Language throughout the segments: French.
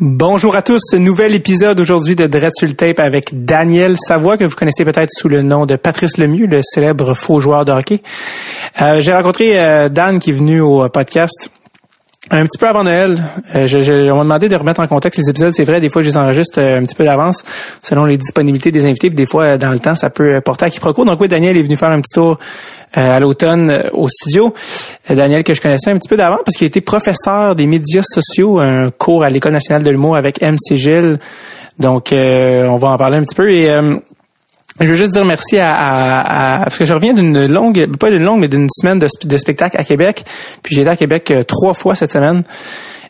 Bonjour à tous, nouvel épisode aujourd'hui de Dread sur le tape avec Daniel Savoie que vous connaissez peut-être sous le nom de Patrice Lemieux, le célèbre faux joueur de hockey. Euh, J'ai rencontré euh, Dan qui est venu au podcast un petit peu avant Noël. Euh, je, je, on m'a demandé de remettre en contexte les épisodes. C'est vrai, des fois, je les enregistre euh, un petit peu d'avance selon les disponibilités des invités. Puis des fois, dans le temps, ça peut porter à quiproquo. Donc oui, Daniel est venu faire un petit tour euh, à l'automne au studio. Daniel que je connaissais un petit peu d'avant parce qu'il était professeur des médias sociaux, un cours à l'École nationale de l'humour avec MC Gilles. Donc, on va en parler un petit peu. Et je veux juste dire merci à, à, à parce que je reviens d'une longue, pas d'une longue, mais d'une semaine de, de, spectacle à Québec. Puis j'ai été à Québec euh, trois fois cette semaine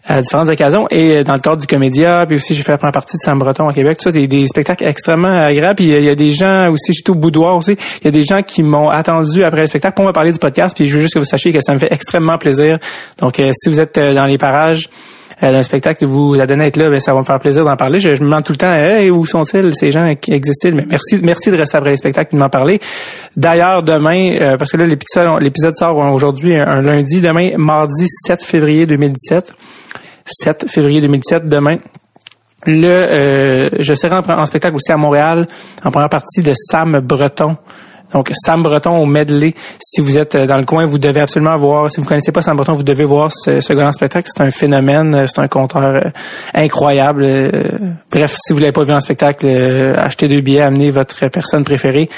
à différentes occasions et euh, dans le cadre du Comédia, puis aussi j'ai fait la première partie de Sam Breton à Québec, tout ça, des, des spectacles extrêmement agréables. Puis il y a des gens aussi, j'étais au boudoir aussi, il y a des gens qui m'ont attendu après le spectacle pour me parler du podcast. Puis je veux juste que vous sachiez que ça me fait extrêmement plaisir. Donc euh, si vous êtes dans les parages, euh, d'un spectacle que vous a donné être là, ben, ça va me faire plaisir d'en parler. Je, me demande tout le temps, hey, où sont-ils ces gens qui existent-ils? Mais merci, merci de rester après les spectacles et de m'en parler. D'ailleurs, demain, euh, parce que là l'épisode, l'épisode sort aujourd'hui un, lundi, demain, mardi 7 février 2017. 7 février 2017, demain. Le, euh, je serai en, spectacle aussi à Montréal, en première partie de Sam Breton. Donc Sam Breton au medley. Si vous êtes euh, dans le coin, vous devez absolument voir. Si vous connaissez pas Sam Breton, vous devez voir ce, ce grand spectacle. C'est un phénomène. Euh, c'est un conteur euh, incroyable. Bref, si vous l'avez pas vu en spectacle, achetez deux billets, amenez votre personne préférée.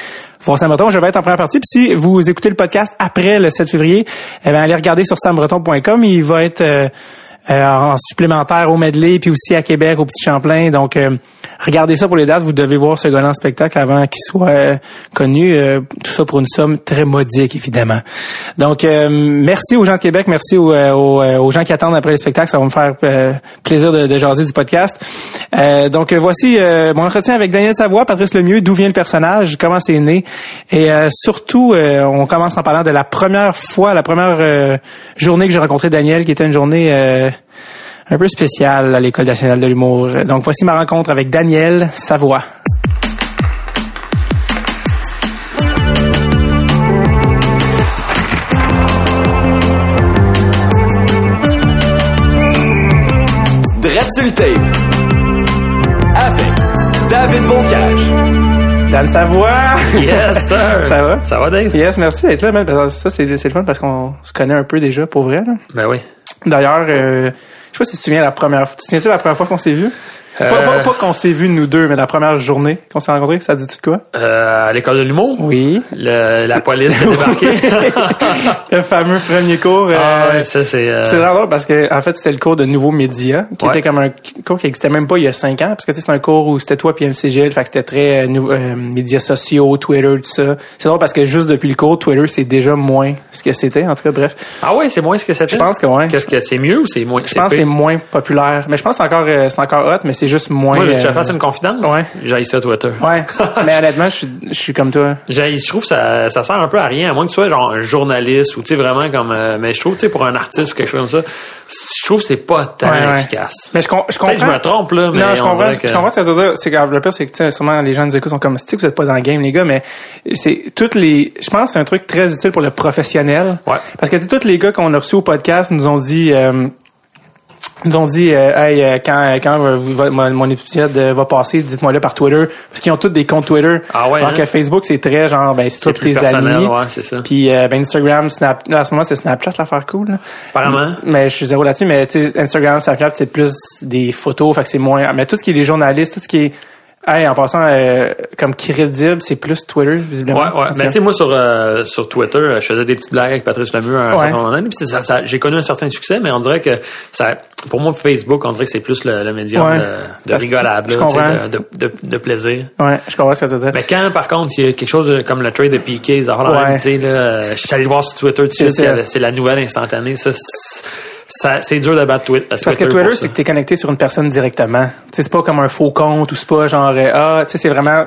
Voir Sam Breton, je vais être en première partie. Puis si vous écoutez le podcast après le 7 février, eh bien, allez regarder sur sambreton.com. Il va être en supplémentaire au medley, puis aussi à Québec, au Petit Champlain. Donc regardez ça pour les dates. Vous devez voir ce gars spectacle avant qu'il soit euh, connu. Euh, tout ça pour une somme très modique, évidemment. Donc, euh, merci aux gens de Québec. Merci aux, aux, gens qui attendent après le spectacle. Ça va me faire plaisir de, de, jaser du podcast. donc, voici mon entretien avec Daniel Savoie, Patrice Lemieux. D'où vient le personnage? Comment c'est né? Et surtout, on commence en parlant de la première fois, la première journée que j'ai rencontré Daniel, qui était une journée un peu spécial à l'École nationale de l'humour. Donc voici ma rencontre avec Daniel Savoie. Avec David Bocage. Dan Savoie! Yes, sir! ça va? Ça va, Dave? Yes, merci d'être là, Ça, c'est le fun parce qu'on se connaît un peu déjà, pour vrai. Là. Ben oui. D'ailleurs, euh, je sais pas si tu te souviens la première. Tu te souviens la première fois qu'on s'est vu? Pas, pas, pas qu'on s'est vu nous deux, mais la première journée qu'on s'est rencontrés, ça dit tout de quoi? Euh, à l'école de l'humour? Oui. Le, la police a débarqué. le fameux premier cours. Ah euh, ouais, ça c'est... Euh... C'est drôle parce que en fait c'était le cours de nouveaux médias, qui était comme un cours qui existait même pas il y a cinq ans, parce que c'était un cours où c'était toi puis MCGL, fait que c'était très euh, euh, médias sociaux, Twitter, tout ça. C'est drôle parce que juste depuis le cours, Twitter c'est déjà moins ce que c'était, en tout cas, bref. Ah ouais, c'est moins ce que c'était? Je pense que ouais. Qu'est-ce que c'est mieux ou c'est moins? Je pense que c'est moins populaire. Mais je pense que c'est encore, c'est encore hot, mais c'est juste moins. Moi, je te fasse une confidence. Ouais. J'ai ça Twitter. Ouais. mais honnêtement, je suis, je suis comme toi. J'ai, je trouve que ça, ça sert un peu à rien, à moins que tu sois genre un journaliste ou tu sais vraiment comme, euh, mais je trouve tu sais pour un artiste ou quelque chose comme ça, je trouve que c'est pas tant efficace. Mais je, je comprends. Peut-être que je me trompe là, mais non, je comprends. Que... Je comprends ce que ça veut dire. C'est que le pire, c'est que tu sais, sûrement les gens nous écoutent sont comme, si vous êtes pas dans le game les gars, mais c'est toutes les, je pense que c'est un truc très utile pour le professionnel. Ouais. Parce que tous les gars qu'on a reçus au podcast nous ont dit. Euh, nous ont dit euh, hey euh, quand quand mon, mon épisode euh, va passer dites-moi le par Twitter parce qu'ils ont tous des comptes Twitter ah ouais, alors hein? que Facebook c'est très genre ben c'est tous tes amis ouais, c'est ça. puis ben Instagram Snap à ce moment c'est Snapchat l'affaire cool là. apparemment mais je suis zéro là-dessus mais tu sais Instagram Snapchat c'est plus des photos fait que c'est moins mais tout ce qui est les journalistes tout ce qui est Hey, en passant, euh, comme crédible, c'est plus Twitter, visiblement. Ouais, ouais. Mais tu sais, moi, sur, euh, sur Twitter, je faisais des petites blagues avec Patrice Lemieux à un certain moment donné, puis ça, ça, j'ai connu un certain succès, mais on dirait que ça, pour moi, Facebook, on dirait que c'est plus le, le médium Ouais. de, de rigolade, là, tu sais, de, de, de, plaisir. Ouais, je comprends ce que tu veux dire. Mais quand, par contre, il y a quelque chose de- comme le trade de Piqué, ça Ouais. tu sais, là, je suis allé le voir sur Twitter tout de C'est suite, ça. c'est c'est la nouvelle instantanée, ça, c'est- ça, c'est dur de battre Twitter. Parce que Twitter, c'est que t'es connecté sur une personne directement. Tu c'est pas comme un faux compte ou c'est pas genre euh, ah, tu sais, c'est vraiment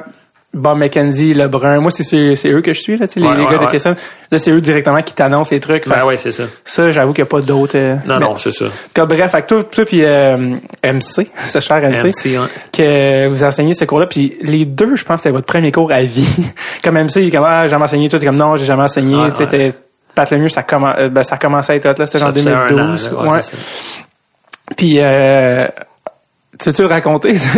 Bob McKenzie, Lebrun. Moi, c'est c'est c'est eux que je suis là, tu sais, les, Ouais, les ouais, gars de ouais. Kesson. Là, c'est eux directement qui t'annoncent les trucs. Ben ouais, c'est ça. Ça, j'avoue qu'il n'y a pas d'autres. euh, Non, mais- non, c'est ça. que bref, fait toi, toi puis euh, MC, ce cher MC, MC, que vous enseignez ce cours-là, puis les deux, je pense, c'était votre premier cours à vie. comme MC, il est comme ah, j'ai jamais enseigné, toi t'es comme non, j'ai jamais enseigné. Pat Lemieux, ça commence, ben, ça commençait à être hot, là, c'était genre Ça faisait un an, 2012. là, ouais, ouais. Puis euh, Tu veux-tu le raconter?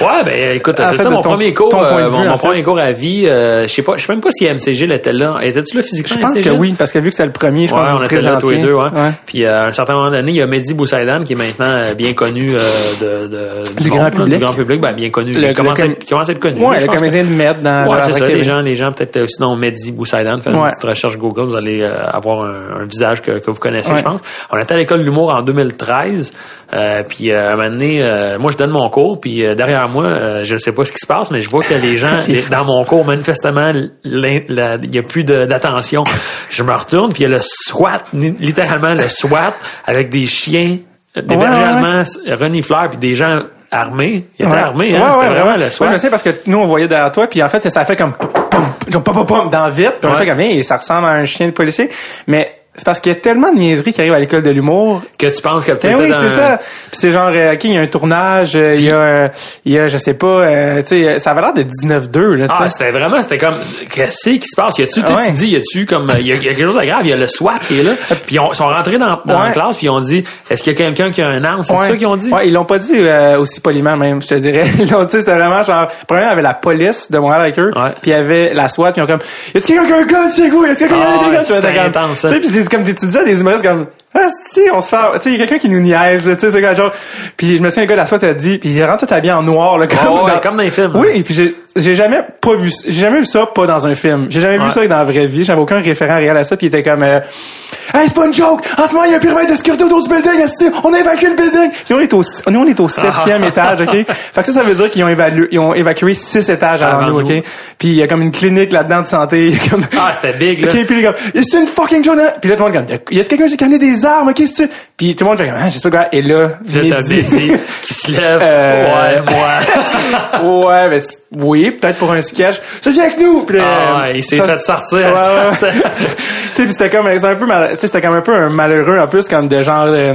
ouais, ben écoute, En c'est ça mon ton- premier cours, euh, vue, mon, premier cours à vie. euh, je sais pas, je sais même pas si MCG l'était là. Étais-tu là physiquement? Je pense que oui, parce que vu que c'est le premier, je Ouais, pense que on était là tous les deux, ouais. Ouais. Puis euh, à un certain moment donné, il y a Mehdi Boussaïdan qui est maintenant euh, bien connu euh, de, de Du grand public. du grand public, ben bien connu. Le- il commence, le à il commence à être connu. Ouais, là, le comédien de Med dans Ouais, c'est ça. Les gens, les gens peut-être aussi dans Mehdi Boussaïdan, faites une petite recherche Google, vous allez avoir un, visage que, que vous connaissez, je pense. On était à l'école de l'humour en 2013, euh, puis à un moment donné, euh, moi je donne mon cours, puis euh, derrière moi, euh, je ne sais pas ce qui se passe, mais je vois que les gens, les- dans mon cours, manifestement, il y a plus d'attention. Je me retourne, puis il y a le SWAT, littéralement le SWAT, avec des chiens, des Ouais, bergers ouais. allemands renifleurs, puis des gens armés. Ils étaient Ouais. armés, hein, c'était vraiment le SWAT. Ouais, je sais parce que nous on voyait derrière toi puis en fait ça fait comme pum, pum, pum, dans vite puis on fait comme hey, ça ressemble à un chien de policier mais c'est parce qu'il y a tellement de niaiseries qui arrivent à l'école de l'humour que tu penses que Ben peut-être oui, dans- c'est ça. Puis c'est genre, euh, ok, il y a un tournage, euh, il y a, euh, il y a, je sais pas, euh, tu sais, ça avait l'air de 19-2, là, Ah, c'était vraiment, c'était comme, qu'est-ce qui se passe? Y a-tu, tu sais, Ouais. tu dis, y a-tu comme, il y, a il y a quelque chose de grave, il y a le SWAT qui est là, puis ils sont rentrés dans, dans Ouais. la classe, puis ils ont dit, est-ce qu'il y a quelqu'un qui a un arme? C'est Ouais. ça qu'ils ont dit? Ouais, ils l'ont pas dit euh, aussi poliment même, je te dirais. Ils l'ont dit, c'était vraiment genre, premièrement, il y avait la police de Montréal avec eux, puis il y avait la SWAT, puis ils ont comme, y a-tu quelqu'un qui a un gun, c'est go? Y a-tu quelqu'un qui a Ah, des Tu c'est comme, tu disais à des humoristes comme, ah, si, on se fait, tu sais, il y a quelqu'un qui nous niaise, là, tu sais, ce gars, genre, puis je me souviens, le gars de la SWAT a dit, puis il rentre tout habillé en noir, là, comme, Ouais, ouais, dans- comme dans les films. Oui, et puis j'ai j'ai jamais pas vu j'ai jamais vu ça pas dans un film. J'ai jamais Ouais. vu ça dans la vraie vie. J'avais aucun référent réel à ça puis il était comme euh, Hey, c'est pas une joke. En ce moment, il y a un pyramide de sécurité autour du building. On a évacué le building. Puis on est au nous on est au septième étage, OK? Fait que ça ça veut dire qu'ils ont évalué ils ont évacué six étages avant, nous. OK? Puis il y a comme une clinique là-dedans de santé, il y a comme Ah, c'était big, là. OK, puis les gars, c'est une fucking journée? Puis là tout le monde comme il y a quelqu'un qui a amené des armes, OK, c'est Puis tout le monde fait comme ah, sais pas quoi et là, là, midi. Mehdi qui se lève. Euh, Ouais, moi. ouais, mais oui, peut-être pour un sketch. Ça vient avec nous. Puis, Ah, euh, ouais, il s'est fait sortir. Ouais, ouais. Ça- tu sais, c'était comme un peu mal, tu sais, c'était comme un peu un malheureux en plus comme de genre euh,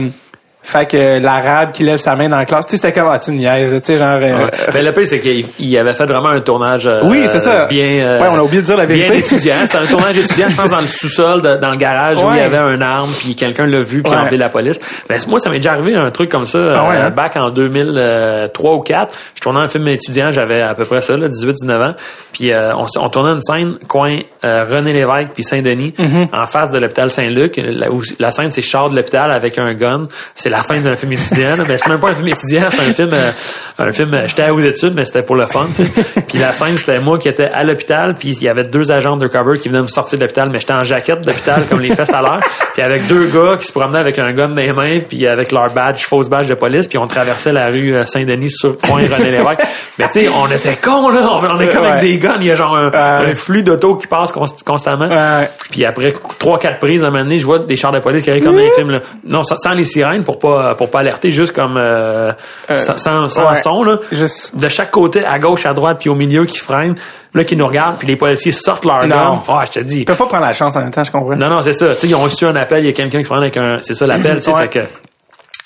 fait que l'arabe qui lève sa main dans la classe, tu sais, c'était comme ah, tu niaises, tu sais genre euh, Ouais. Mais le pire, c'est qu'il il avait fait vraiment un tournage euh, Oui, c'est ça. bien... euh, Ouais, on a oublié de dire la vérité. Bien étudiant. C'était un tournage étudiant, je pense, dans le sous-sol, dans le garage, où il y avait un arme, puis quelqu'un l'a vu, puis a appelé la police. Ben, moi, ça m'est déjà arrivé un truc comme ça, Ah euh, hein? back en 2003 ou 4. Je tournais un film étudiant, j'avais à peu près ça, là, 18-19 ans. Puis euh, on, on tournait une scène, coin euh, René Lévesque puis Saint-Denis, Mm-hmm. en face de l'hôpital Saint-Luc. La, où- la scène, c'est char de l'hôpital avec un gun. C'est la fin d'un film étudiant. là. Ben, c'est même pas un film étudiant, c'est un film... euh, un film... euh, J'étais aux études, mais c'était pour le fun, tu sais. Puis la scène, c'était moi qui étais à l'hôpital, puis il y avait deux agents undercover qui venaient me sortir de l'hôpital, mais j'étais en jaquette d'hôpital, comme les fesses à l'heure. Puis avec deux gars qui se promenaient avec un gun dans les mains, puis avec leur badge, fausse badge de police, puis on traversait la rue euh, Saint-Denis sur point René Lévesque. Mais tu sais, on était cons, là. On, on est comme Ouais. avec des guns. Il y a genre un, flux d'auto qui passe const- constamment. Puis après trois, quatre prises, un moment donné, je vois des chars de police qui arrivent comme dans les films, là. Non, sans, sans les sirènes pour pas, pour pas alerter, juste comme, euh, sans, sans, sans ouais. son, là juste de chaque côté, à gauche, à droite, puis au milieu qui freinent, là qui nous regardent, puis les policiers sortent leur Non. gun. Ah, je te dis. ils peuvent pas prendre la chance en même temps, je comprends. Non, non, c'est ça. Tu sais, ils ont reçu un appel, il y a quelqu'un qui se prend avec un, c'est ça l'appel, tu Ouais. que.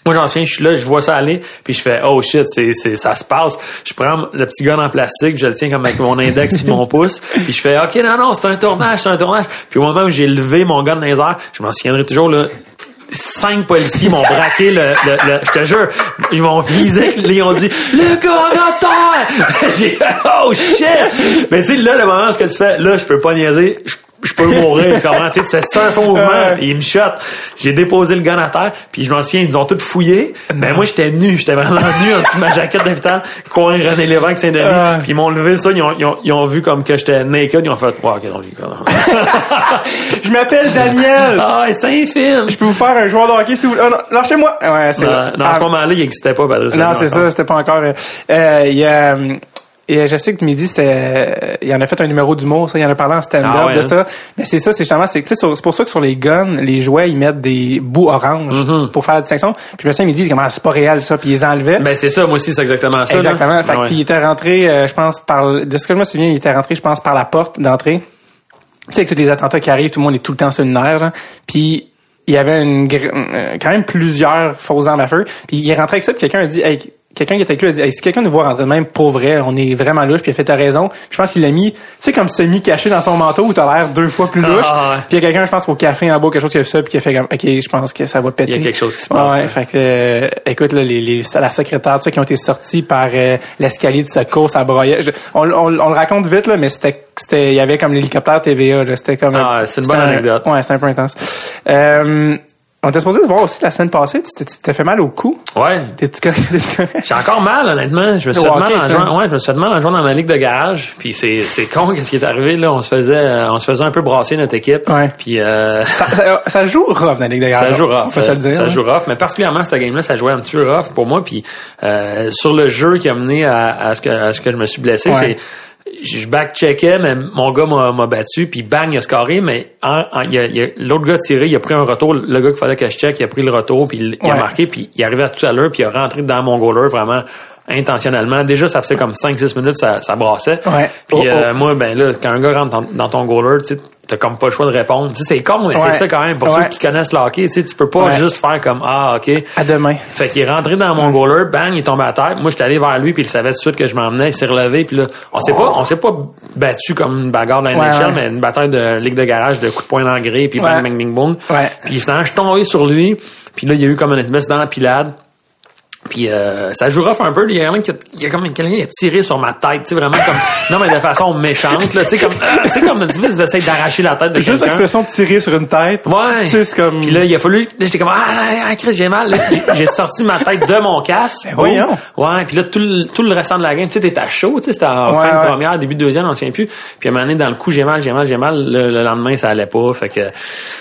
Moi, j'en souviens, je suis là, je vois ça aller, puis je fais, oh shit, c'est, c'est, ça se passe. Je prends le petit gun en plastique, je le tiens comme avec mon index puis mon pouce, puis je fais, ok, non, non, c'est un tournage, c'est un tournage. Puis au moment où j'ai levé mon gun dans les airs, je m'en souviendrai toujours, là, cinq policiers m'ont braqué le, le, le- je te jure, ils m'ont visé, ils ont dit, le gars! J'ai oh shit! Mais tu sais, là, le moment ce que tu fais, là, je peux pas niaiser, je, je peux mourir, tu comprends? Tu fais ça un faux mouvement, et ils me shot. J'ai déposé le gun à terre, puis je m'en souviens, ils ont tout fouillé. Mais moi, j'étais nu, j'étais vraiment nu en dessous de ma jaquette d'hôpital, coin René Lévesque, Saint-Denis. Ouais. Puis ils m'ont levé ça, ils ont, ils ont, ils ont vu comme que j'étais naked, ils ont fait, wow, ok, non. Je m'appelle Daniel. Ah, c'est un film! Je peux vous faire un joueur de hockey si vous voulez. Oh, non, lâchez-moi. Ouais, c'est Euh, non, à Ah, ce moment-là, il n'existait pas, Patrice. Non, c'est ça, c'était pas encore. euh, euh, Il y a. euh, Et je sais que Midi, c'était, euh, il en a fait un numéro d'humour, ça, il en a parlé en stand-up Ah ouais, de hein? ça. Mais c'est ça, c'est justement, c'est, c'est pour ça que sur les guns, les jouets, ils mettent des bouts orange Mhm. pour faire la distinction. Puis souviens, Midi, il dit, comment c'est pas réel ça, puis ils les enlevaient. Ben, c'est ça, moi aussi, c'est exactement ça. là. Exactement. Fait que, Ouais. puis il était rentré, euh, je pense, par, de ce que je me souviens, il était rentré, je pense, par la porte d'entrée. Tu sais, avec tous les attentats qui arrivent, tout le monde est tout le temps sur le nerf. Puis il y avait une, euh, quand même plusieurs fausses armes à feu. Puis il est rentré avec ça, puis quelqu'un a dit, hey, quelqu'un qui était avec lui a dit, Hey, si quelqu'un nous voit rentrer de même pour vrai, on est vraiment louche, puis il a fait t'as raison. Je pense qu'il l'a mis, tu sais, comme semi caché dans son manteau où t'as l'air deux fois plus louche. Ah, ouais. Puis il y a quelqu'un, je pense, au café en bas, quelque chose qui a fait ça, puis qui a fait comme, ok, je pense que ça va péter. Il y a quelque chose qui se passe, Ouais, hein. fait que, euh, écoute, là, les, les, la secrétaire, tu sais, qui ont été sortis par euh, l'escalier de secours, ça broyait. Je- on, on, on le raconte vite, là, mais c'était, c'était, il y avait comme l'hélicoptère TVA, là, c'était comme. Ah, c'est une bonne un- anecdote. Ouais, c'était un peu intense. Euh, on était supposé se voir aussi la semaine passée, tu t'es- fait mal au cou. Ouais. T'es-tu correct? J'ai encore mal, honnêtement. Je me suis fait mal en ça. jouant. Ouais, je me suis fait mal en jouant dans ma ligue de garage. Puis c'est, c'est con qu'est-ce qui est arrivé, là? On se faisait, euh, on se faisait un peu brasser notre équipe. Ouais. Puis, euh, ça, ça, ça joue rough dans la Ligue de Ça garage. joue On rough. se Ça, le dire. ça hein. joue rough. Mais particulièrement, cette game-là, ça jouait un petit peu rough pour moi. Puis euh, sur le jeu qui a mené à, à ce que, à ce que je me suis blessé, Ouais. c'est je back-checkais, mais mon gars m'a battu, puis bang, il a scoré, mais l'autre gars a tiré, il a pris un retour, le gars qu'il fallait que je check, il a pris le retour, puis il, a marqué, puis il arrivait à tout à l'heure, puis il a rentré dans mon goaler vraiment intentionnellement. Déjà, ça faisait comme 5-6 minutes, ça, ça brassait. Ouais. Puis Oh, euh, moi, ben là, quand un gars rentre dans, dans ton goaler, tu t'as comme pas le choix de répondre. Tu sais, c'est con, mais Ouais. c'est ça quand même. Pour Ouais. ceux qui connaissent le hockey, tu sais, tu peux pas juste faire comme ah ok. À demain. Fait qu'il est rentré dans mon goaler, bang, il est tombé à terre. Moi, j'étais allé vers lui, puis il savait tout de suite que je m'emmenais. Il s'est relevé, puis là, on s'est pas, on s'est pas battu comme une bagarre de la NHL, mais une bataille de ligue de garage, de coups de poing dans gré, puis bang, bang, bing, boom. Ouais. Puis finalement, je suis tombé sur lui, puis là, il y a eu comme une espèce d'empilade. Puis euh, ça joue rough un peu. Il y a quelqu'un qui a, comme quelqu'un qui a tiré sur ma tête, tu sais, vraiment comme non mais de façon méchante, là, tu sais comme ah, tu sais comme tu d'arracher la tête de Juste quelqu'un. l'expression de tirer sur une tête. Ouais. Tu sais, c'est comme. Puis là, il a fallu. Là, j'étais comme ah, ah Chris, j'ai mal. J'ai- sorti ma tête de mon casque. Ben voyons. Ouais. Puis là, tout le, tout le restant de la game, tu sais, t'étais à chaud. Tu sais, c'était en Ouais, fin ouais. de première, début de deuxième, on se souvient plus. Puis à un moment donné, dans le coup, j'ai mal, j'ai mal, j'ai mal. Le, le lendemain, ça allait pas. Fait que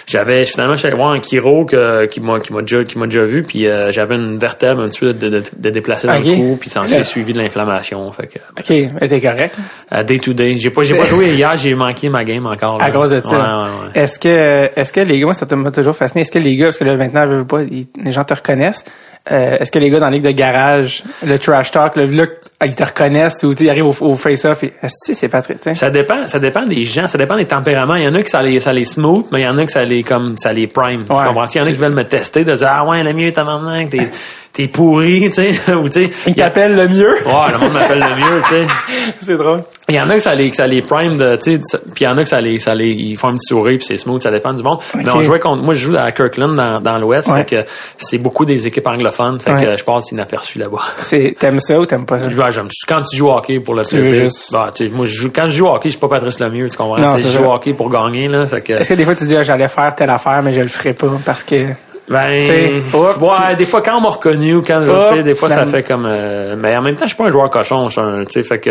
j'avais finalement, j'allais voir un chiro que, qui m'a qui m'a déjà qui m'a déjà vu. Puis euh, j'avais une vertèbre un petit peu de, de, de déplacée dans Ok. le cou. Puis ça s'est suivi de l'inflammation. Fait que Ok, mais t'es correct? euh, day to day. J'ai pas j'ai pas joué hier. J'ai manqué ma game encore. là. À cause de ça. Ouais, ouais, ouais. Est-ce que, est-ce que les gars, moi, ça m'a toujours fasciné. Est-ce que les gars, parce que là, maintenant, pas, ils- les gens te reconnaissent. Euh, est-ce que les gars dans la ligue de garage, le trash talk, le, là, ils te reconnaissent ou tu ils arrivent au, au face-off et, c'est pas très, tu sais? Ça dépend, ça dépend des gens, ça dépend des tempéraments. Il y en a qui ça les, ça les smooth, mais il y en a qui ça les comme ça les prime. Tu Ouais. comprends? Il y en a qui veulent me tester, de dire ah ouais le mieux t'as maintenant que t'es t'es pourri, tu sais, ou tu sais. Ils il t'appellent le mieux. Ouais, le monde m'appelle le mieux, tu sais. c'est drôle. Il y en a que ça les, que ça les prime de, tu sais, puis il y en a que ça les, ça les, ils font un petit sourire puis c'est smooth, ça dépend du monde. Mais on jouait contre, moi je joue à Kirkland dans, dans l'Ouest, Ouais. fait que c'est beaucoup des équipes anglophones, fait Ouais. que je passe inaperçu là-bas. C'est, t'aimes ça ou t'aimes pas ça? J'aime- quand tu joues au hockey pour le plaisir, juste- bah, moi je joue, quand je joue au hockey, je suis pas Patrice Lemieux, tu comprends? Non, je joue au hockey pour gagner là, que. Est-ce que des fois tu dis, ah, j'allais faire telle affaire, mais je le ferai pas parce que, Ben, hop, ouais, des fois quand on m'a reconnu ou quand, Hop, tu sais, des fois ça fait comme, euh, mais en même temps, je suis pas un joueur cochon, je suis un, tu sais, fait que,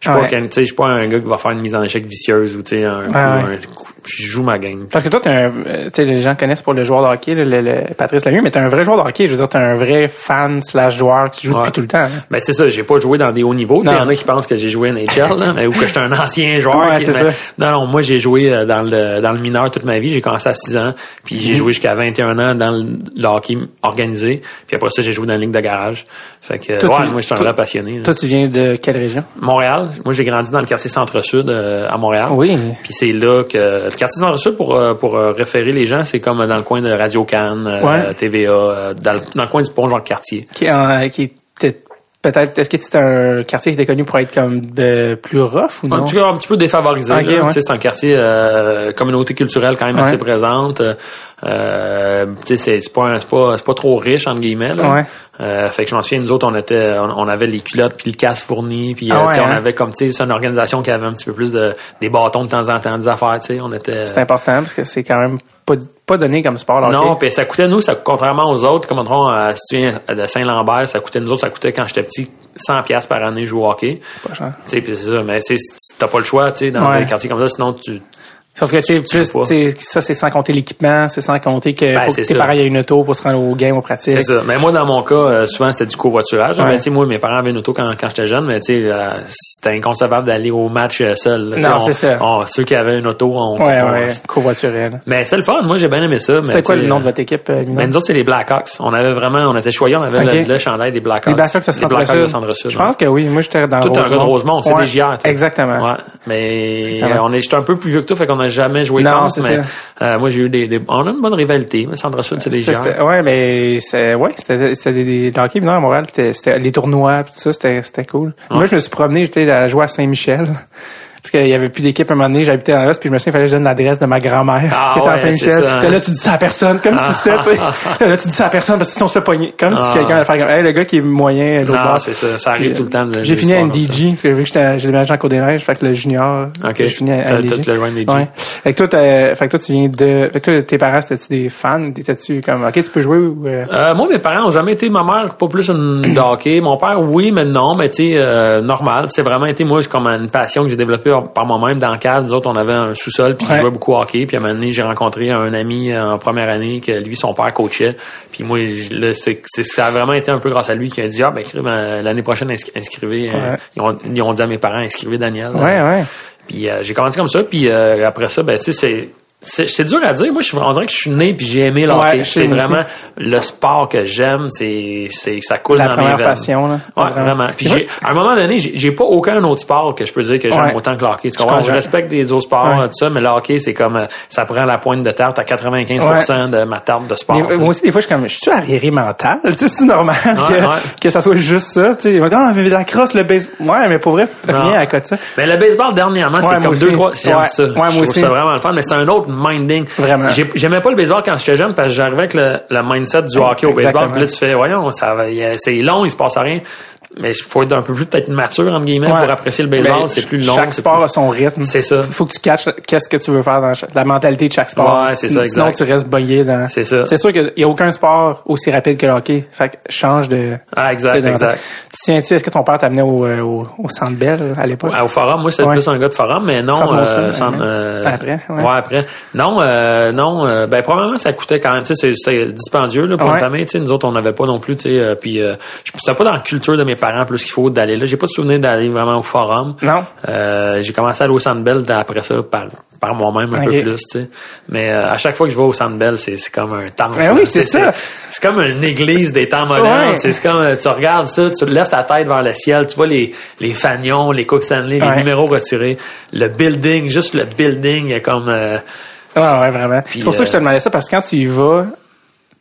je suis Ouais. pas, un gars qui va faire une mise en échec vicieuse ou, tu sais, un, coup, ouais. un coup- je joue ma game. parce que toi, t'es un, euh, tu sais, les gens connaissent pour le joueur de hockey, le, le- le Patrice Lemieux, mais t'es un vrai joueur de hockey. Je veux dire, t'es un vrai fan slash joueur qui joue Ouais. depuis tout le temps. hein. Ben, c'est ça, j'ai pas joué dans des hauts niveaux, il y en a qui pensent que j'ai joué NHL, là, mais, ou que j'étais un ancien joueur. Ouais, qui- c'est mais- ça. Non, non, moi, j'ai joué euh, dans le, dans le mineur toute ma vie. J'ai commencé à 6 ans, puis j'ai Mhm. joué jusqu'à 21 ans dans le, le hockey organisé, puis après ça, j'ai joué dans la ligue de garage. Fait que, Toi, ouais, tu- moi, je suis un toi- vrai passionné. là. Toi, tu viens de quelle région? Montréal. Moi, j'ai grandi dans le quartier Centre-Sud euh, à Montréal. Oui. Puis c'est là que le quartier Centre-Sud pour euh, pour euh, référer les gens, c'est comme dans le coin de Radio Cannes, euh, Ouais. TVA, euh, dans, le, dans le coin du pont Jean Cartier. Qui, en- qui était peut-être, est-ce que c'était un quartier qui était connu pour être comme de plus rough ou non? En tout cas, un petit peu défavorisé. Ok, là. ouais. C'est un quartier euh, communauté culturelle quand même Ouais. assez présente. Euh, c'est c'est pas pas c'est pas trop riche entre guillemets. Là. Ouais. Euh, fait que je m'en souviens, nous autres, on était, on, on avait les culottes puis le casse fourni, puis euh, Ah ouais, on hein? avait comme tu sais, c'est une organisation qui avait un petit peu plus de des bâtons de temps en temps, des affaires. Tu sais, on était. C'est important parce que c'est quand même pas, pas donné comme sport. Non, hockey. puis ça coûtait nous, ça contrairement aux autres, comme on à, si tu viens de Saint-Lambert, ça coûtait nous autres, ça coûtait quand j'étais petit 100 pièces par année jouer au hockey. Pas cher. Tu sais, c'est ça, mais c'est t'as pas le choix, tu sais, dans Ouais. un quartier comme ça, sinon tu Sauf que tu sais, ça c'est sans compter l'équipement, c'est sans compter que Ben, faut c'est que tes ça. parents aient une auto pour se rendre au game, au pratique. C'est ça. Mais moi, dans mon cas, euh, souvent, c'était du covoiturage. Ouais. Mais, tu sais, moi, mes parents avaient une auto quand, quand j'étais jeune, mais tu sais, euh, c'était inconcevable d'aller au match euh, seul. Non, on- c'est ça. on- ceux qui avaient une auto, on... Ouais, on- ouais, covoiturel. Mais c'était le fun. Moi, j'ai bien aimé ça. mais, C'était quoi le nom de votre équipe, Milan? Ben, nous autres, c'est les Blackhawks. On avait vraiment, on était choyés, on avait Ok. le, le chandail des Blackhawks. Les Blackhawks de Les Blackhawks. Je pense que oui. Moi, j'étais dans Toi, t'es un gars de Rosemont, c'est Ouais, des. Exactement. Ouais. Mais on est, j'étais un peu plus vieux que toi, fait qu'on m'a jamais joué Non, contre, mais euh, moi, j'ai eu des, des- On a une bonne rivalité. Centre Sud, c'est des gens. Ouais, mais c'est ouais, c'était c'était des, des hockey à Montréal, c'était les tournois tout ça, c'était c'était cool. Moi, je me suis promené, j'étais à jouer à Saint-Michel. Parce qu'il y avait plus d'équipe à un moment donné, j'habitais dans l'Est, puis je me souviens, il fallait que je donne l'adresse de ma grand-mère Ah qui était ouais, à Saint-Michel. hein. là, tu dis ça à personne, comme si c'était, tu sais. Là, tu dis ça à personne parce que sinon on se pogner. Comme Ah. si quelqu'un allait faire comme, hey, le gars qui est moyen, l'autre bord. c'est ça. Ça arrive Puis, tout le temps. J'ai des fini à. NDG, parce que vu que j'étais, j'ai déménagé en Côte-des-Neiges, fait que le junior, Ok. j'ai fini à NDG. t'as- le. Ouais. Fait que toi, t'as- fait que toi, tu viens de, fait que toi, tes parents, c'était-tu des fans? Étais-tu comme, ok, tu peux jouer ou, euh, Euh, moi, mes parents ont jamais été, ma mère, pas plus une de hockey. Mon père, oui, mais non, mais tu sais, euh, normal. C'est vraiment été, moi, c'est comme une passion que j'ai développée par moi-même dans le cave. Nous autres, on avait un sous-sol, puis Ouais. je jouais beaucoup au hockey. Puis à un moment donné, j'ai rencontré un ami euh, en première année que lui, son père coachait. Puis moi, je- là, c'est, ça a vraiment été un peu grâce à lui qui a dit, ah, ben, euh, l'année prochaine, inscri- inscrivez. euh, ils, ont, ils ont dit à mes parents, inscrivez Daniel. ouais, ouais. Puis euh, j'ai commencé comme ça, puis euh, après ça, ben tu sais, c'est c'est dur à dire. Moi, je suis, on dirait que je suis né puis j'ai aimé le hockey. C'est vraiment le sport que j'aime. C'est c'est ça coule La dans mes veines. passion, là. Ouais, vraiment. Puis j'ai, à un moment donné, j'ai pas aucun autre sport que je peux dire que j'aime Ouais. autant que le hockey. Tu Je comprends? Je, comprends. respecte des autres sports, Ouais. tout ça, mais le hockey, c'est comme euh, ça prend la pointe de tarte à 95% de ma tarte de sport. Mais, moi aussi, des fois, je suis comme, je suis arriéré mental. Tu sais, c'est normal que, que ça soit juste ça. Tu sais, ah, mais la crosse, le base. Ouais, mais pour vrai, rien à côté de ça. Mais le baseball, dernièrement, c'est comme deux, trois, j'aime ça. Ouais, moi je trouve ça vraiment le fun, mais c'est un autre minding. Vraiment. J'ai- J'aimais pas le baseball quand j'étais jeune parce que j'arrivais avec le, le mindset du hockey au baseball. Puis là, tu fais, voyons, ça c'est long, il se passe rien. Mais il faut être un peu plus peut-être mature, entre guillemets, Ouais. pour apprécier le baseball. Ben, c'est plus long. Chaque sport plus- a son rythme. C'est ça. Il faut que tu catches qu'est-ce que tu veux faire dans la mentalité de chaque sport. Ouais, c'est Sinon- ça, Sinon, exact. tu restes boyé dans. C'est ça. C'est sûr qu'il y a aucun sport aussi rapide que le hockey. Fait que change de. Ah, exact, de- exact. Tu te souviens-tu, est-ce que ton père t'amenait au, euh, au, au Centre Bell à l'époque? Ah, Au forum, moi, c'était Ouais. plus un gars de forum, mais non. Euh, centre, ouais. euh, Après, ouais. après. Non, euh, non. euh, ben, probablement, ça coûtait quand même. Tu sais, c'est- c'était dispendieux là, pour Ouais. une famille. Tu sais, nous autres, on n'avait pas non plus. Tu sais, puis, je pas dans la culture de mes parents plus qu'il faut d'aller là. J'ai pas de souvenir d'aller vraiment au forum. Non. Euh, j'ai commencé à aller au Centre Bell après ça par par moi-même un peu plus, tu sais. Mais euh, à chaque fois que je vais au Centre Bell, c'est c'est comme un temple. Ben oui, c'est ça. C'est comme une église des temps modernes. Ouais. C'est comme euh, tu regardes ça, tu lèves ta tête vers le ciel, tu vois les les fanions, les Cook Stanley, les Ouais. numéros retirés, le building, juste le building, il y a comme euh, Ouais, ouais, vraiment. C'est pour ça que je te demandais ça, parce que quand tu y vas,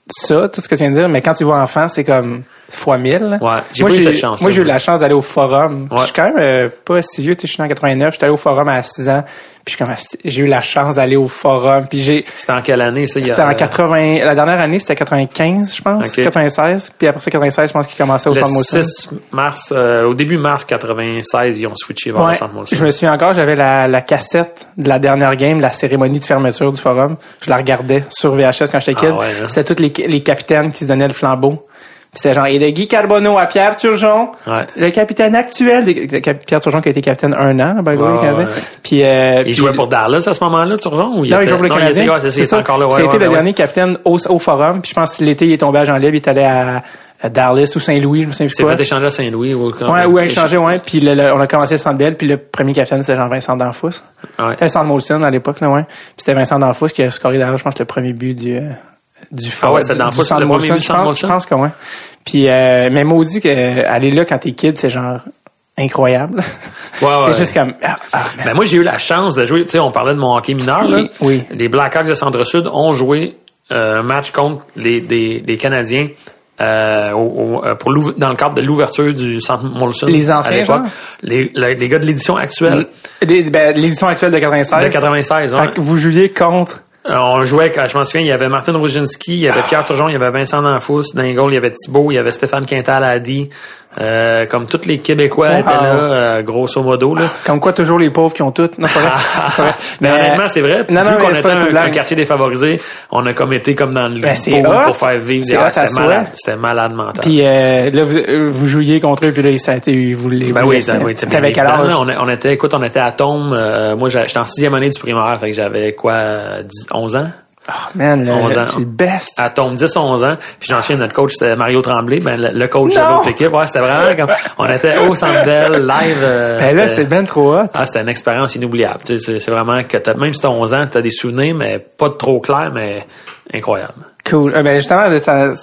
ça, tout ce que tu viens de dire, mais quand tu vas enfant, c'est comme fois mille. Ouais, j'ai eu cette chance-là, Moi, j'ai eu la chance d'aller au forum. Ouais. Je suis quand même euh, pas si vieux, tu sais, je suis en 89, j'étais allé au forum à 6 ans. Puis asti, j'ai eu la chance d'aller au forum. Puis j'ai, c'était en quelle année ça? Il y a- c'était en 80, la dernière année, c'était 95, je pense, Ok. 96. Puis après ça, 96, je pense qu'il commençait au le Centre Molson. 6 mars, euh, au début mars 96, ils ont switché vers Ouais. le Centre Molson. Je me souviens encore, j'avais la, la cassette de la dernière game, la cérémonie de fermeture du forum. Je la regardais sur VHS quand j'étais kid. Ah ouais, hein? C'était tous les, les capitaines qui se donnaient le flambeau. C'était genre, et de Guy Carbonneau à Pierre Turgeon, Ouais. le capitaine actuel, des- de Pierre Turgeon qui a été capitaine un an, by the way, Canadien. Puis, euh, Il puis- jouait pour Dallas à ce moment-là, Turgeon ou il non, il joue pour le non, Canadien. était- ouais, c'est ça, encore là. ouais, C'était le dernier capitaine au, au forum. Puis je pense que l'été, il est tombé à Jean-Libre, il est allé à, à Dallas ou Saint-Louis, je me souviens plus C'est quoi. fait échanger à Saint-Louis ou Ouais, ou échangé, ouais. Puis le- le- on a commencé le Centre Bell, puis le premier capitaine, c'était Jean-Vincent D'Anfous. Ouais. C'était Centre Molson à l'époque, là, ouais. Puis c'était Vincent D'Anfous qui a scoré d'ailleurs, je pense, le premier but du, du Ah ouais, du- D'Anfous, du but du je pense-? Je pense que ouais. Puis, euh, mais maudit que aller là quand t'es kid, c'est genre incroyable. Ouais, ouais. c'est juste comme, ah, ah, man. Ben moi, j'ai eu la chance de jouer, tu sais, on parlait de mon hockey mineur, là. Oui. Les Blackhawks de Centre-Sud ont joué euh, un match contre les, des, des Canadiens euh, au- au- euh, pour dans le cadre de l'ouverture du Centre Molson. Les anciens, à? Les, les, les gars de l'édition actuelle ben, L'édition actuelle de 96. de 96. Fait que vous jouiez contre. Euh, On jouait, quand je m'en souviens, il y avait Martin Roginski, il y avait Pierre Turgeon, il y avait Vincent Danfous, les goals, il y avait Thibault, il y avait Stéphane Quintal à Adi. Euh, comme tous les Québécois étaient là, euh, grosso modo. Là. Comme quoi, toujours les pauvres qui ont tout. Non, vrai. Vrai. Mais honnêtement, c'est vrai. Non, non, Vu qu'on était un, un quartier défavorisé, on a comme été comme dans le Ben, hot. pour faire vivre. Ah, à C'était malade. mental. Puis euh, là, vous, vous jouiez contre eux, puis là, ça a été, vous les ben vous oui, laissez. ben oui, T'avais quel âge? On, on était, écoute, on était à Tombe. euh, moi, j'étais en sixième année du primaire, fait que j'avais quoi, 10, 11 ans? Oh, man, le- 11 ans. c'est le best. à tombe 10 11 ans puis j'en souviens notre coach c'était Mario Tremblay ben le, le coach de l'autre équipe ouais c'était vraiment comme on était au Centre Bell live euh, Ben là, c'était- ben trop hot. ah, c'était une expérience inoubliable tu sais, c'est vraiment que t'as même si t'as 11 ans t'as des souvenirs mais pas trop clairs mais incroyable Cool. Euh, ben justement, de ta-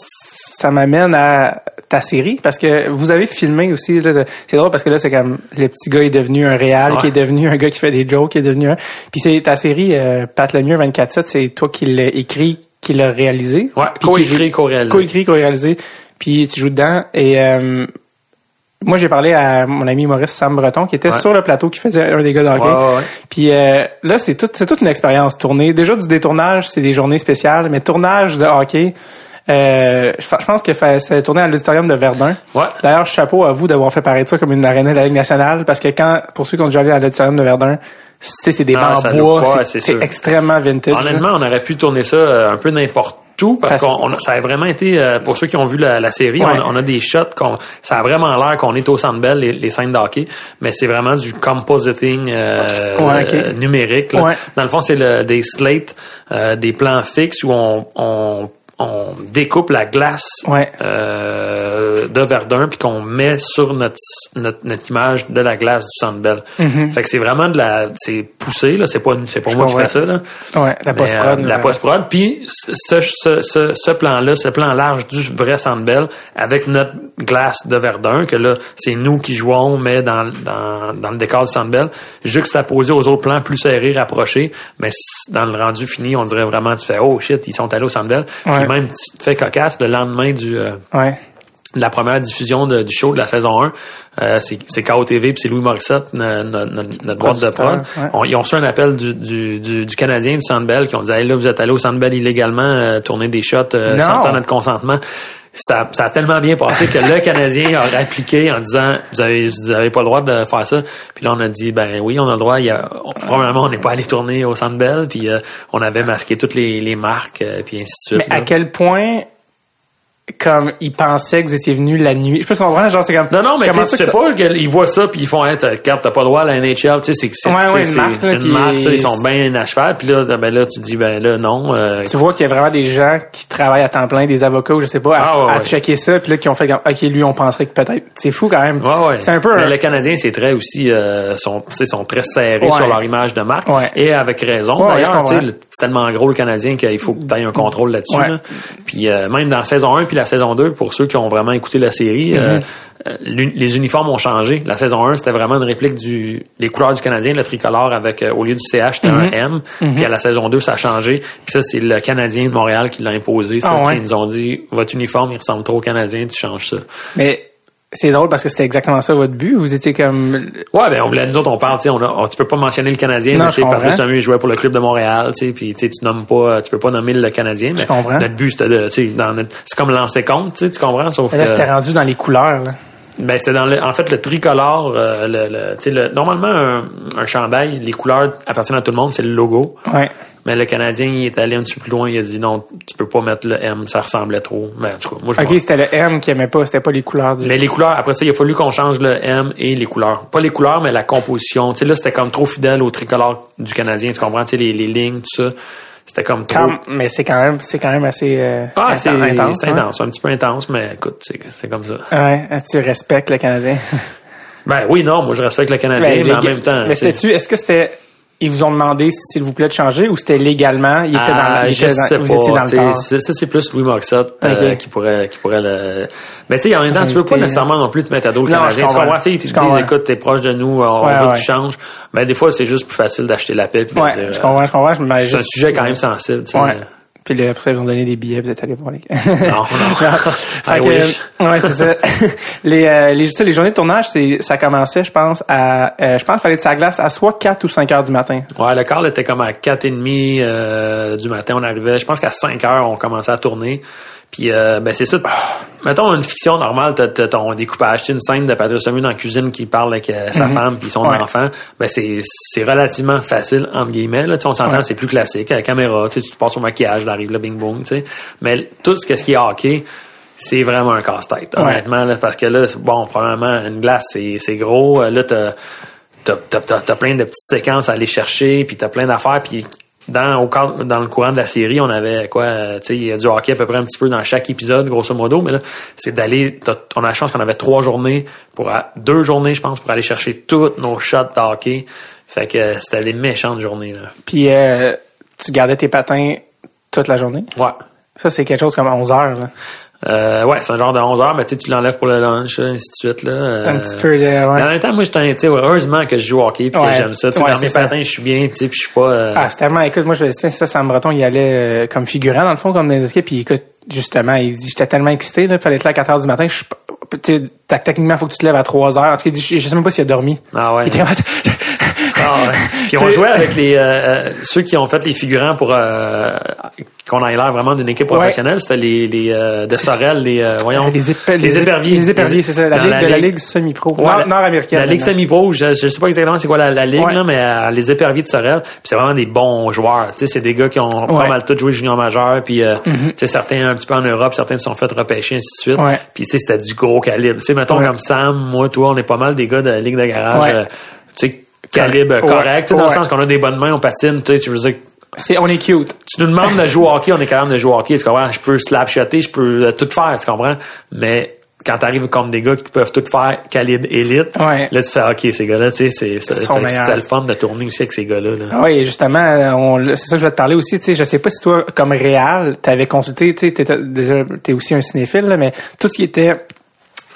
ça m'amène à ta série parce que vous avez filmé aussi. C'est drôle parce que là, c'est comme le petit gars est devenu un réal, Ouais. qui est devenu un gars qui fait des jokes, qui est devenu un. Puis c'est ta série euh, Pat Lemieux 24/7, c'est toi qui l'as écrit, qui l'as réalisé. Ouais, co-écrit, co-réalisé. Co-écrit, co-réalisé. Puis tu joues dedans et euh, moi j'ai parlé à mon ami Maurice Sam Breton qui était Ouais. sur le plateau qui faisait un des gars de hockey. Ouais, ouais, ouais. Puis euh, là, c'est tout, c'est toute une expérience tournée. Déjà du détournage, c'est des journées spéciales, mais tournage de hockey, euh, je je pense que c'est tourné à l'auditorium de Verdun. Ouais. D'ailleurs, chapeau à vous d'avoir fait paraître ça comme une arène de la Ligue nationale, parce que quand, pour ceux qui ont déjà allé à l'auditorium de Verdun, c'est des bancs en bois, c'est extrêmement vintage. Honnêtement, on aurait pu tourner ça euh, un peu n'importe où parce Parce- qu'on ça a vraiment été euh, pour ceux qui ont vu la, la série, Ouais. on, a- on a des shots qu'on ça a vraiment l'air qu'on est au Centre Bell les, les scènes d'hockey, mais c'est vraiment du compositing euh, Ouais, euh, numérique. là. Ouais. Dans le fond, c'est le, des slates, euh, des plans fixes où on, on on découpe la glace Ouais. euh, de Verdun puis qu'on met sur notre, notre notre image de la glace du Centre Bell. Fait que c'est vraiment de la c'est poussé là, c'est pas c'est pas Je moi qui fais ça là. Ouais, la Mais, post-prod. euh, la là. post-prod. Puis ce, ce, ce, ce plan-là, ce plan large du vrai Centre Bell, avec notre glace de Verdun, que là, c'est nous qui jouons, mais dans, dans, dans le décor du Centre Bell, juxtaposé aux autres plans plus serrés, rapprochés. Mais dans le rendu fini, on dirait vraiment, tu fais, oh shit, ils sont allés au Centre Bell. Ouais. Même, petit fait cocasse, le lendemain du... euh, Ouais. de la première diffusion de- du show de la saison 1. Euh, c'est c'est KOTV puis c'est Louis Morissette, no- no- no- notre boîte de prod. Producteur, ouais. On- ils ont reçu un appel du, du, du, du Canadien du Sandbell qui ont dit hey, là vous êtes allé au Sandbell illégalement euh, tourner des shots euh, sans notre consentement. Ça, ça a tellement bien passé que le Canadien a répliqué en disant vous avez vous avez pas le droit de faire ça. Puis là on a dit ben oui on a le droit. Il y a, on- probablement on n'est pas allé tourner au Sandbell puis euh, on avait masqué toutes les, les marques euh, puis ainsi de Mais suite. à là. quel point, comme ils pensaient que vous étiez venu la nuit. Je peux comprendre, genre c'est comme. Non, non, mais comment tu sais pas qu'ils voient ça puis ils font, hey, t'as, regarde, t'as pas le droit à la NHL, tu sais, c'est c'est, Ouais, sais, une marque, là, une marque, sais, est- ils sont bien à cheval, puis là, ben là, tu dis, ben là, non, euh, Tu vois qu'il y a vraiment des gens qui travaillent à temps plein, des avocats ou je sais pas, à, Ah, ouais, à ouais. checker ça, puis là qui ont fait comme, ok, lui, on penserait que peut-être. C'est fou quand même. ouais, ouais. C'est un peu. Mais un- le Canadien, c'est très aussi, euh, sont, sais, sont très serrés sur leur image de marque, Ouais. et avec raison. D'ailleurs, sais, c'est tellement gros le Canadien qu'il faut que tu aies un contrôle là-dessus. Puis euh, même dans saison 1 puis la saison 2, pour ceux qui ont vraiment écouté la série, euh, Mm-hmm. euh, l'uni- les uniformes ont changé. La saison 1, c'était vraiment une réplique du les couleurs du Canadien, le tricolore avec euh, au lieu du CH, c'était Mm-hmm. un M. Puis à la saison 2, ça a changé. Puis ça, c'est le Canadien de Montréal qui l'a imposé. Ça, Ah ouais? Ils nous ont dit votre uniforme, il ressemble trop au Canadien, tu changes ça. Mais c'est drôle parce que c'était exactement ça votre but. Vous étiez comme. Ouais, ben on voulait nous autres, on parle, tu sais, on a, on- tu peux pas mentionner le Canadien, Non, mais tu. Patrice il jouait pour le club de Montréal, tu sais, puis tu nommes pas, tu peux pas nommer le Canadien, mais comprends. notre but c'était de, tu sais, dans notre, c'est comme lancer compte, tu sais, tu comprends, sauf Là, c'était rendu dans les couleurs. Là. Ben c'était dans le, en fait le tricolore, euh, le, le, tu sais, le, normalement un, un chandail, les couleurs appartiennent à tout le monde, c'est le logo, Ouais. mais le Canadien il est allé un petit peu plus loin, il a dit non, tu peux pas mettre le M, ça ressemblait trop, mais en tout cas, moi je Ok, c'était le M qui aimait pas, c'était pas les couleurs du. mais les couleurs, après ça, il a fallu qu'on change le M et les couleurs. Pas les couleurs, mais la composition. Tu sais, là, c'était comme trop fidèle au tricolore du Canadien, tu comprends? Tu sais, les, les lignes, tout ça. C'était comme trop... Quand- mais c'est quand même, c'est quand même assez euh, Ah, c'est intense. c'est hein. intense, un petit peu intense, mais écoute, c'est c'est comme ça. Ouais, tu respectes le Canadien. Ben oui, non, moi je respecte le Canadien, mais, Ben, en les- même temps... Mais tu sais, c'était-tu, est-ce que c'était, ils vous ont demandé s'il vous plaît de changer ou c'était légalement, il était Ah, dans, il était dans- vous étiez dans le temps. Ça, c'est plus Louis Morissette euh, Ok. qui pourrait qui pourrait le... Mais tu sais, en même temps, tu veux pas Inviter, nécessairement non plus te mettre à dos le Canadien. Tu comprends. Tu disent, écoute, t'es proche de nous, on Ouais, veut ouais. que tu changes. Mais des fois, c'est juste plus facile d'acheter la paix puis Ouais, dire... je euh, comprends, je comprends, je me C'est un sujet quand même sensible, tu sais. Ouais. Puis après, ils ont donné des billets, vous êtes allés voir les. Non, non. Que, ouais, c'est ça. les, euh, les, ça, les journées de tournage, c'est, ça commençait, je pense, à, euh, je pense, qu'il fallait de sa glace à soit 4 ou 5 heures du matin. Ouais, le quart était comme à 4h30 euh, du matin, on arrivait. Je pense qu'à 5 heures, on commençait à tourner. Puis, euh, ben c'est ça. Mettons une fiction normale, t'as, ton découpage. Une scène de Patrice Lemieux dans la cuisine qui parle avec euh, sa femme puis son Mhm. Ouais. enfant. Ben c'est, c'est relativement facile, entre guillemets. Là. Tu sais, on s'entend, Ouais. c'est plus classique. À la caméra, tu passes au maquillage, là, arrive le bing tu sais. Mais tout ce, ce qui est hockey, c'est vraiment un casse-tête, Ouais. honnêtement. Là, parce que là, bon, probablement, une glace, c'est, c'est gros. Là, t'as, t'as, t'as, t'as, t'as plein de petites séquences à aller chercher, puis t'as plein d'affaires, puis dans, au dans le courant de la série, on avait quoi, tu sais, il y a du hockey à peu près un petit peu dans chaque épisode, grosso modo, mais là, c'est d'aller, t'as- on a la chance qu'on avait trois journées, pour deux journées, je pense, pour aller chercher toutes nos shots de hockey. Fait que euh, c'était des méchantes journées, là. Puis euh, tu gardais tes patins toute la journée? Ouais. Ça, c'est quelque chose comme 11 heures. Là. Euh, ouais, c'est un genre de 11 heures, mais tu sais, tu l'enlèves pour le lunch, ainsi de suite, là. Euh, Un petit peu de, Mais en ouais. même temps, moi, je sais, heureusement que je joue au hockey puis Ouais. que j'aime ça. Tu sais, Ouais, dans mes ça. patins, je suis bien, tu sais, puis je suis pas... euh, Ah, c'est tellement, écoute, moi, je sais, ça, Sam Breton, il allait euh, comme figurant, dans le fond, comme dans les équipes, puis écoute, justement, il dit, j'étais tellement excité, là, fallait être là à 4 heures du matin, je suis techniquement, faut que tu te lèves à 3 heures. En tout cas, il dit, je, je sais même pas s'il a dormi. Ah ouais. Il était ouais. Puis on jouait avec les euh, euh, ceux qui ont fait les figurants pour euh, qu'on ait l'air vraiment d'une équipe Ouais. professionnelle. C'était les, les euh, de Sorel, les euh, voyons. les, les éperviers. Les éperviers, c'est ça. La ligue, la de la ligue. semi-pro. Ouais, Nord-américaine. La Ligue semi-pro, je, je sais pas exactement c'est quoi la, la ligue, Ouais. là, mais euh, les éperviers de Sorel, c'est vraiment des bons joueurs. Tu sais, c'est des gars qui ont pas mal tous joué junior majeur, puis euh, tu sais, certains un petit peu en Europe, certains se sont fait repêcher, ainsi de suite. Ouais. Puis tu sais, c'était du gros calibre. Tu sais, mettons comme Sam, moi, toi, on est pas mal des gars de la ligue de garage. Ouais. tu sais, calibre correct, dans le sens qu'on a des bonnes mains, on patine, tu sais, tu veux dire on est cute. tu nous demandes de jouer au hockey, on est capable de jouer au hockey, tu comprends? Je peux slap shotter, je peux euh, tout faire, tu comprends? Mais quand t'arrives comme des gars qui peuvent tout faire calibre élite, Ouais. là tu fais OK, ces gars-là, tu sais, c'est le fun de tourner aussi avec ces gars-là. Là. Ah Oui, justement, c'est ça que je vais te parler aussi. Tu sais, je sais pas si toi, comme réal, t'avais consulté, tu sais, t'es aussi un cinéphile, là, mais tout ce qui était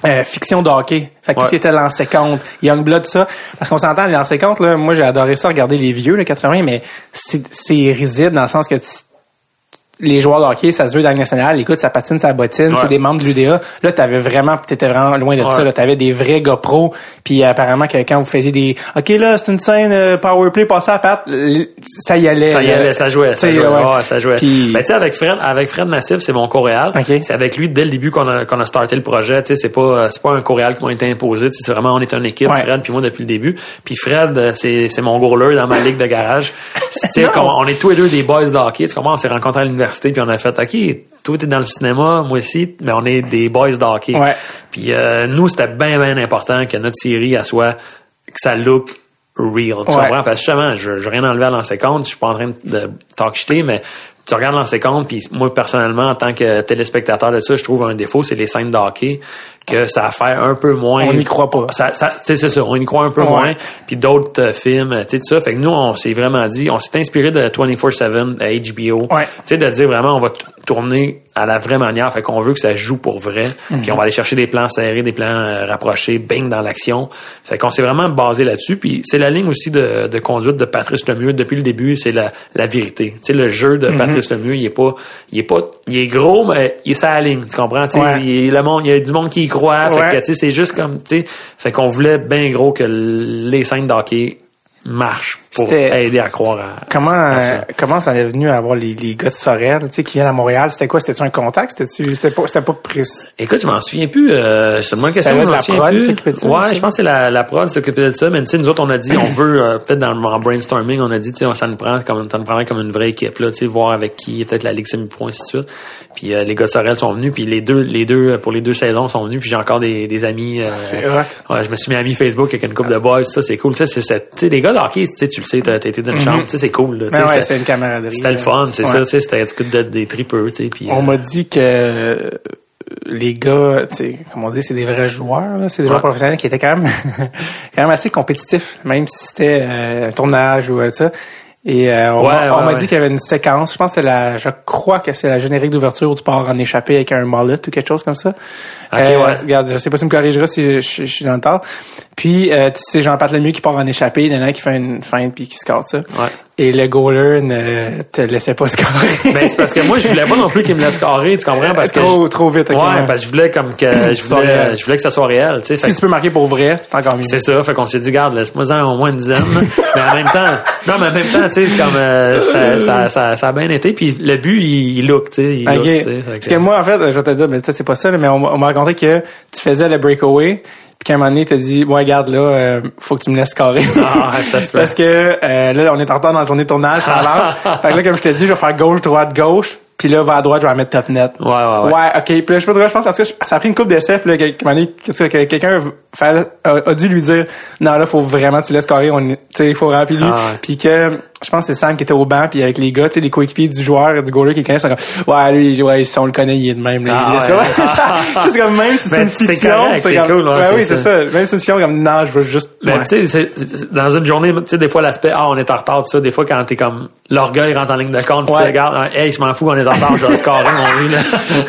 euh, fiction de hockey, fait que tout Ouais. ce qui était lancé compte, Youngblood, ça, parce qu'on s'entend, les lancers là, moi j'ai adoré ça, regarder les vieux, le 80, mais c'est, c'est risible dans le sens que tu, les joueurs de hockey, ça se veut dans la Ligue nationale, écoute, ça patine, ça bottine, Ouais. c'est des membres de l'UDA. Là, t'avais vraiment, t'étais vraiment loin de Ouais. ça, là, t'avais des vrais gars pros, puis apparemment que quand vous faisiez des, ok là, c'est une scène euh, powerplay, passé à patte, ça y allait. Ça y là. allait, ça jouait, ça jouait, ouais. ouais, ça jouait. Puis- Ben, tu sais, avec Fred, avec Fred Massif, c'est mon coréal. C'est avec lui, dès le début, qu'on a, qu'on a starté le projet, tu sais, c'est pas, c'est pas un coréal qui m'a été imposé, c'est vraiment, on est une équipe. Fred puis moi, depuis le début. Puis Fred, euh, c'est, c'est mon goaler dans ma ligue de garage. Tu sais, on est tous les deux des boys de hockey, tu comprends? On s'est rencontrés à l'université, puis on a fait, OK, toi, t'es dans le cinéma, moi aussi, mais on est des boys de hockey. Ouais. Puis euh, nous, c'était bien, bien important que notre série, elle soit, que ça look real. Tu Ouais. comprends? Parce que justement, je, veux rien enlever à l'ancien compte, je suis pas en train de talk shiter, mais tu regardes l'ancien compte, puis moi, personnellement, en tant que téléspectateur de ça, je trouve un défaut, c'est les scènes de hockey, que ça fait un peu moins... On n'y croit pas. Ça, ça, tu sais, c'est ça, on y croit un peu Ouais. moins. Puis d'autres euh, films, tu sais, tout ça. Fait que nous, on s'est vraiment dit, on s'est inspiré de 24-7 à HBO. Ouais. Tu sais, de dire vraiment, on va tourner à la vraie manière. Fait qu'on veut que ça joue pour vrai. Mhm. Puis on va aller chercher des plans serrés, des plans euh, rapprochés, bang dans l'action. Fait qu'on s'est vraiment basé là-dessus. Puis c'est la ligne aussi de, de conduite de Patrice Lemieux depuis le début, c'est la, la vérité. Tu sais, le jeu de Patrice Lemieux, il est pas, il est pas, il est gros, mais il est sa ligne. Tu comprends? Tu sais, Ouais. il, le monde, il y a du monde qui y croit. Fait Ouais. que, tu sais, c'est juste comme, tu sais, fait qu'on voulait bien gros que les scènes d'hockey marchent pour aider à croire à, Comment, à euh, ça. comment ça est venu à avoir les, les gars de Sorel, tu sais, qui viennent à Montréal? C'était quoi? C'était-tu un contact? C'était-tu, c'était pas, c'était pas précis? Écoute, je m'en souviens plus. Euh, c'est une question. Ça la prod s'occupait de ça, Ouais, je pense que c'est la, la prod s'occupait de ça. Mais tu sais, nous autres, on a dit, on veut euh, peut-être dans le en brainstorming, on a dit, tu sais, ça nous prend comme ça nous prendrait comme une vraie équipe là, tu sais, voir avec qui, peut-être la ligue semi-pro ainsi de suite. Puis euh, les gars de Sorel sont venus, puis les deux, les deux pour les deux saisons sont venus. Puis j'ai encore des, des amis. euh. Ouais, je me suis mis ami Facebook avec une couple de boys, ça c'est cool. Ça c'est tu sais les gars de hockey, tu sais tu le sais, t'as t'as été dans une chambre, tu sais c'est cool là, Ben ouais, c'est- une camaraderie. C'était le fun, c'est Ouais. ça, tu sais, c'était du coup de- des tripeux, tu sais, puis On euh, m'a dit que euh, les gars, comme on dit, c'est des vrais joueurs, là. c'est des joueurs Ouais. professionnels qui étaient quand même, quand même assez compétitifs, même si c'était euh, un tournage ou euh, ça. Et euh, on Ouais, m'a ouais, ouais. dit qu'il y avait une séquence, je pense que c'était la, je crois que c'est la générique d'ouverture où tu pars en échappé avec un mullet ou quelque chose comme ça. Ok, Euh, ouais. Regarde, je sais pas si tu me corrigeras si je, je- je suis dans le tort. Puis, euh, tu sais, Jean-Pat Lemieux qui part en échappé, il y en a un qui fait une feinte puis qui score ça. Et le goaler ne te laissait pas scorer. Ben, c'est parce que moi, je voulais pas non plus qu'il me laisse carrer, tu comprends? Parce que trop, trop vite. ouais, ouais. parce que je voulais comme que je voulais, je voulais que ça soit réel, tu sais. Si tu peux marquer pour vrai, c'est encore mieux. C'est ça, fait qu'on s'est dit, garde, laisse-moi en au moins une dizaine. mais en même temps, non, mais en même temps, tu sais, c'est comme euh, ça, ça, ça, ça a bien été. Puis le but, il, il look, tu sais, il look, tu sais. Parce que moi, en fait, je vais te dire, mais peut-être c'est pas ça, mais on, on m'a raconté que tu faisais le breakaway, puis qu'à un moment donné, t'as dit, ouais, regarde, là, euh, faut que tu me laisses carrer. Ah, ça se fait. Parce que euh, là, on est en retard dans la journée de tournage, ça avance. fait que là, comme je t'ai dit, je vais faire gauche, droite, gauche, puis là, vers à droite, je vais mettre top net. Ouais, ouais, ouais. ok. Puis là, je sais pas je pense, en tout cas, ça a pris une coupe d'essai, puis là, qu'à un moment donné, que- que quelqu'un a, a dû lui dire, non, là, faut vraiment que tu laisses carrer, on, tu sais, il faut remplir lui. Ah ouais. Puis que, je pense que c'est Sam qui était au banc puis avec les gars, tu sais, les coéquipiers du joueur, du goaler qui connaissent, comme, ouais, lui, ouais, si on le connaît, il est de même, là. Ah, C'est ouais. comme- c'est comme, même si c'est Ben, une c'est fiction, c'est cool, ouais, ouais, oui, c'est ça. Même si c'est une fiction, comme, non, je veux juste, Ben, ouais. tu sais, dans une journée, tu sais, des fois, l'aspect, ah, on est en retard, tout ça, des fois, quand t'es comme, l'orgueil rentre en ligne de compte, puis tu Ouais. regardes, ah, hey, je m'en fous, on est en retard, je vais scorer, mon lui, là.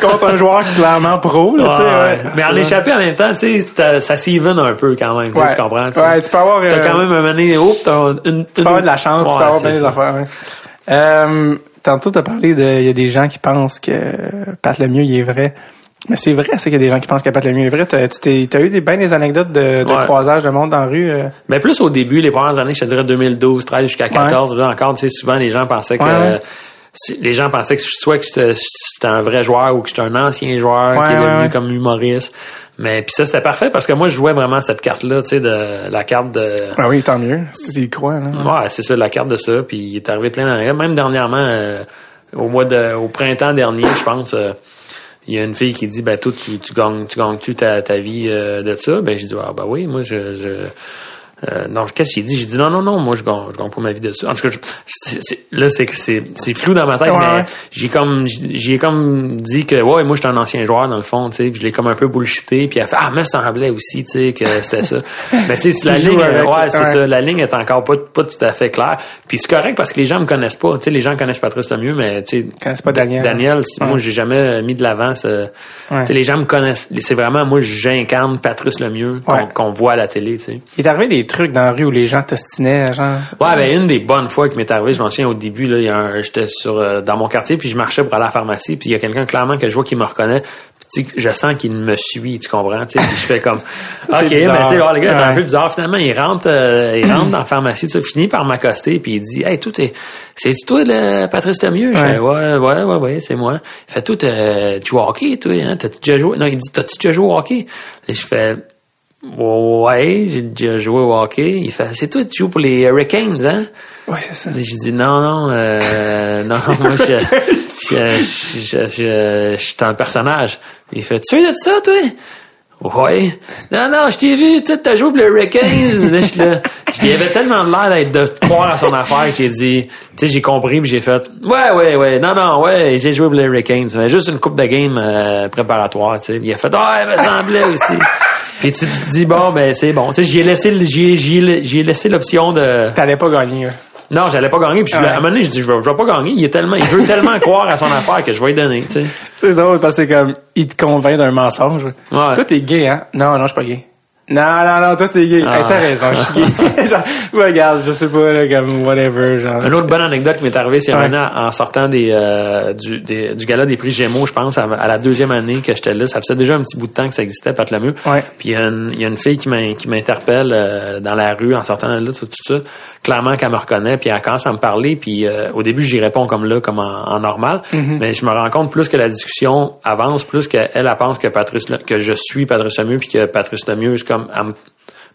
contre un joueur clairement pro, là, tu sais, Ouais, ouais. Mais en échappé en même temps, tu sais, ça s'even un peu quand même, tu Ouais. comprends? Ouais, tu peux avoir, T'as euh, quand même un moment, oh, t'as une, tu peux avoir de la chance, tu Ouais, peux avoir bien ouais. Euh, tantôt, t'as parlé de, il y a des gens qui pensent que Pat Lemieux, il est vrai. Mais c'est vrai, c'est qu'il y a des gens qui pensent que Pat Lemieux est vrai. T'as, tu t'as eu des, ben des anecdotes de, de Ouais. croisage de monde dans la rue. euh? Mais plus au début, les premières années, je te dirais 2012, 13 jusqu'à 14, là encore, tu sais, souvent les gens pensaient que Ouais. Les gens pensaient que soit que j'étais un vrai joueur ou que j'étais un ancien joueur Ouais, qui est devenu ouais. comme humoriste. Mais puis ça c'était parfait parce que moi je jouais vraiment cette carte là, tu sais de la carte de Ah oui, tant mieux. Si c'est croit, là. Ouais, c'est ça la carte de ça puis il est arrivé plein d'arrêts, même dernièrement euh, au mois de au printemps dernier, je pense euh, il y a une fille qui dit ben toi tu, tu gagnes tu gagnes tu ta, ta vie euh, de ça? Ben j'ai dit ah ben oui moi je, je euh, non, qu'est-ce que j'ai dit? J'ai dit non, non, non, moi je gagne, je gagne pas ma vie de ça. En tout cas, je- c'est- c'est- là c'est que c'est c'est flou dans ma tête, Ouais, mais j'ai comme j'ai comme dit que ouais, moi j'étais un ancien joueur dans le fond, tu sais, je l'ai comme un peu bullshité, puis elle fait ah, me semblait aussi, tu sais, que c'était ça. mais tu sais, la ligne, avec, ouais, c'est ouais. ça, la ligne est encore pas pas tout à fait claire. Puis c'est correct parce que les gens me connaissent pas, tu sais, les gens connaissent Patrice Lemieux, mais tu sais, Connaissent pas Daniel. Daniel, Ouais. moi j'ai jamais mis de l'avant ce Ouais. tu sais, les gens me connaissent, c'est vraiment moi j'incarne Patrice qu'on Ouais. qu'on voit à la télé, tu sais. Il est arrivé des trucs dans la rue où les gens t'ostinaient, genre? Ouais, ben une des bonnes fois qui m'est arrivé, je m'en souviens au début là, il y a un- j'étais sur euh, dans mon quartier puis je marchais pour aller à la pharmacie puis il y a quelqu'un clairement que je vois qui me reconnaît. Puis tu je sens qu'il me suit, tu comprends, tu sais, puis je fais comme OK, mais tu bizarre. sais, oh, le gars est un Ouais. peu bizarre finalement, il rentre euh, il rentre dans la pharmacie, tu finit par m'accoster puis il dit "Hey, tout est c'est toi le Patrice Lemieux Je Ouais. fais ouais ouais ouais ouais, c'est moi. Il fait tout euh, tu joues au hockey toi, hein, t'as déjà joué Non, il dit "T'as-tu déjà joué au hockey Et je fais Ouais, j'ai déjà joué au hockey. Il fait, c'est toi, tu joues pour les Hurricanes, hein? Ouais, c'est ça. Et J'ai dit, non, non, euh, non, moi, je, je, je, je, suis un personnage. Il fait, tu fais de ça, toi? Ouais. Non, non, je t'ai vu, tu t'as joué pour les Hurricanes. Là, je, là, il avait tellement de l'air d'être de croire à son affaire que j'ai dit, tu sais, j'ai compris puis j'ai fait, ouais, ouais, ouais, non, non, ouais, j'ai joué pour les Hurricanes. Mais juste une coupe de game euh, préparatoire, tu sais. Il a fait, ah, il me semblait aussi. Puis tu, te dis, bon, ben, c'est bon. Tu sais, j'y ai laissé, le- j'y ai- j'y ai- j'y ai laissé l'option de, T'allais pas gagner, là. non, j'allais pas gagner. Puis je Ouais. à un moment donné, je dis, je vais, je vais pas gagner. Il est tellement, il veut tellement croire à son affaire que je vais lui donner, tu sais. C'est drôle parce que c'est comme, il te convainc d'un mensonge. Ouais. Toi, t'es gay, hein? Non, non, je suis pas gay. Non, non, non, toi, t'es gay. Ah. Hey, t'as raison, je suis gay. genre, regarde, je sais pas, là, comme, whatever, genre. Une autre bonne anecdote qui m'est arrivée, c'est Ouais. en sortant des, euh, du, des- du gala des prix Gémeaux, je pense, à, à la deuxième année que j'étais là. Ça faisait déjà un petit bout de temps que ça existait, Pat Lemieux. Ouais. Puis il y, a une- y a une fille qui m'in- qui m'interpelle euh, dans la rue en sortant de là, tout, tout ça. Clairement qu'elle me reconnaît, puis elle commence à me parler. Puis euh, au début, j'y réponds comme là, comme en, en normal. Mm-hmm. Mais je me rends compte plus que la discussion avance, plus qu'elle elle pense que Patrice que je suis Patrice Lemieux, puis que Patrice Lemieux, c'est comme... elle me-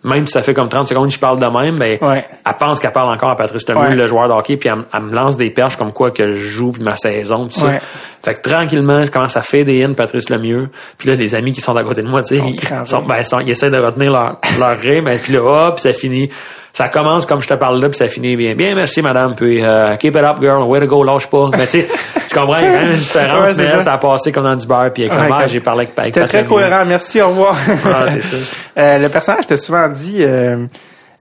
même si ça fait comme 30 secondes que je parle de même, ben, Ouais. elle pense qu'elle parle encore à Patrice Lemieux, Ouais. le joueur de hockey, puis elle, elle me lance des perches comme quoi que je joue, puis ma saison, tout ça. Ouais. Fait que tranquillement, je commence à faire des in Patrice Lemieux. Puis là, les amis qui sont à côté de moi, tu sais, Sont ils, crampés. sont- ben, ils essaient de retenir leur, leur rire, ben, puis là, hop, puis ça finit. Ça commence comme je te parle là, puis ça finit bien. Bien, merci, madame, puis euh, keep it up, girl, way to go, lâche pas. Mais tu sais, tu comprends, il y a quand même une différence, Ouais, mais elle, ça. ça a passé comme dans du beurre, puis comme, Ouais, ah, j'ai parlé avec, C'était très cohérent. Merci, au revoir. Ah, c'est ça. Euh, le personnage t'a souvent dit, euh,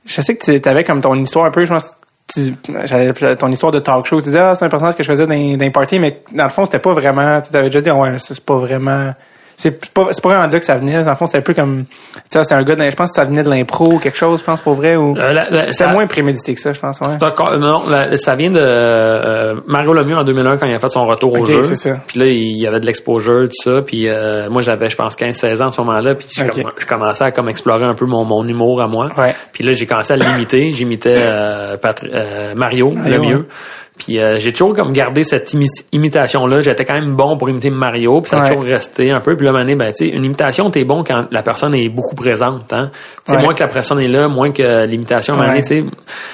je sais que tu avais comme ton histoire un peu, je pense, tu, j'avais ton histoire de talk show, tu disais, ah, c'est un personnage que je faisais dans, dans les parties, mais dans le fond, c'était pas vraiment, tu avais déjà dit, ouais, ça, c'est pas vraiment, c'est pas, c'est pas vraiment de là que ça venait. Dans le fond, c'était un peu comme, tu sais, c'était un gars, je pense que ça venait de l'impro ou quelque chose, je pense, pour vrai, ou, Euh, ça- moins prémédité que ça, je pense, ouais. D'accord, non, la- ça vient de euh, Mario Lemieux en 2001 quand il a fait son retour au jeu. c'est ça. Puis là, il y avait de l'exposure, tout ça. Puis euh, moi, j'avais, je pense, 15-16 ans à ce moment-là. Puis je, commençais à comme explorer un peu mon, mon humour à moi. Ouais. Puis là, j'ai commencé à l'imiter. J'imitais euh, euh, Mario, Mario, Lemieux. ouais. Puis euh, j'ai toujours comme gardé cette imi- imitation-là. J'étais quand même bon pour imiter Mario. Puis ça a Ouais. toujours resté un peu. Puis là, mané, ben, tu sais, une imitation, t'es bon quand la personne est beaucoup présente. Hein? Sais, Ouais. moins que la personne est là, moins que l'imitation, Ouais. tu sais.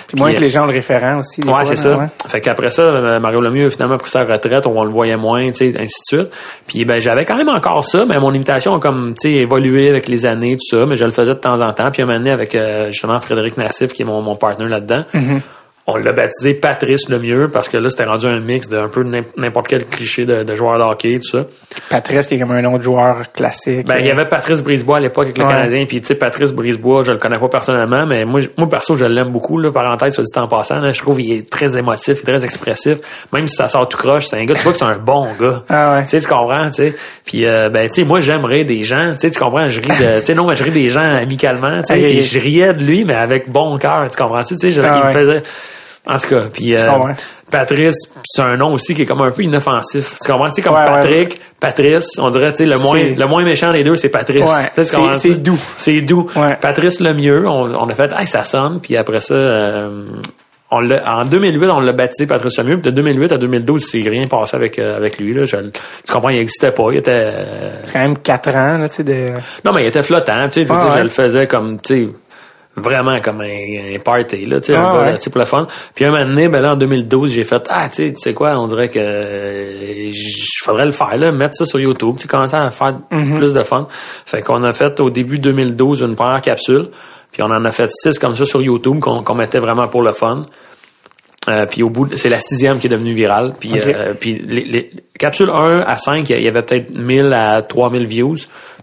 Puis moins que les gens ont le référent aussi. Ouais, c'est ça. Fait qu'après ça, euh, Mario Lemieux a finalement pris sa retraite, on le voyait moins, tu sais, ainsi de suite. Puis ben j'avais quand même encore ça, mais mon imitation a comme tu sais évolué avec les années, tout ça, mais je le faisais de temps en temps. Puis un moment donné avec euh, justement Frédéric Nassif, qui est mon, mon partner là-dedans. Mm-hmm. On l'a baptisé Patrice le mieux parce que là, c'était rendu un mix d'un peu n'importe quel cliché de, de joueur de hockey, tout ça. Patrice qui est comme un de joueur classique. Ben, il y avait Patrice Brisebois à l'époque avec le Ouais. Canadien, puis tu sais, Patrice Brisebois, je le connais pas personnellement, mais moi, moi perso, je l'aime beaucoup, là, parenthèse, soit dit en passant, là, je trouve qu'il est très émotif, très expressif, même si ça sort tout croche, c'est un gars, tu vois que c'est un bon gars. Ah ouais. Tu sais, tu comprends, tu sais. Puis, euh, ben, tu sais, moi, j'aimerais des gens, tu sais, tu comprends, je ris de, tu sais, non, mais je ris des gens amicalement, tu sais, Ok, puis je riais de lui, mais avec bon cœur, tu comprends, tu sais, je- Ah il ouais. faisait, en tout cas, puis, euh. Patrice, c'est un nom aussi qui est comme un peu inoffensif. Tu comprends? Tu sais, comme Ouais, ouais, Patrick, Patrice, on dirait, tu sais, le moins, le moins méchant des deux, c'est Patrice. Ouais, c'est- doux. C'est doux. Ouais. Patrice le mieux, on, on a fait, hey, ça sonne, puis après ça, euh, on l'a, en 2008, on l'a baptisé Patrice le mieux, puis de 2008 à 2012, c'est rien passé avec, euh, avec lui, là. Je- tu comprends, il existait pas, il était, euh, C'est quand même quatre ans, là, tu sais, de... non, mais il était flottant, tu sais. Ah, Je le faisais comme, tu sais, vraiment comme un, un party, là, tu sais, Ah, ouais. tu sais, pour le fun. Puis un moment donné, ben là, en 2012, j'ai fait, ah, tu sais, tu sais quoi, on dirait que euh, faudrait le faire, là, mettre ça sur YouTube, tu commencer à faire Mhm. plus de fun. Fait qu'on a fait au début 2012 une première capsule, puis on en a fait six comme ça sur YouTube qu'on qu'on mettait vraiment pour le fun. Euh, puis au bout, de- c'est la sixième qui est devenue virale. Puis, euh, puis les, les capsules 1 à 5, il y avait peut-être 1000 à 3000 views.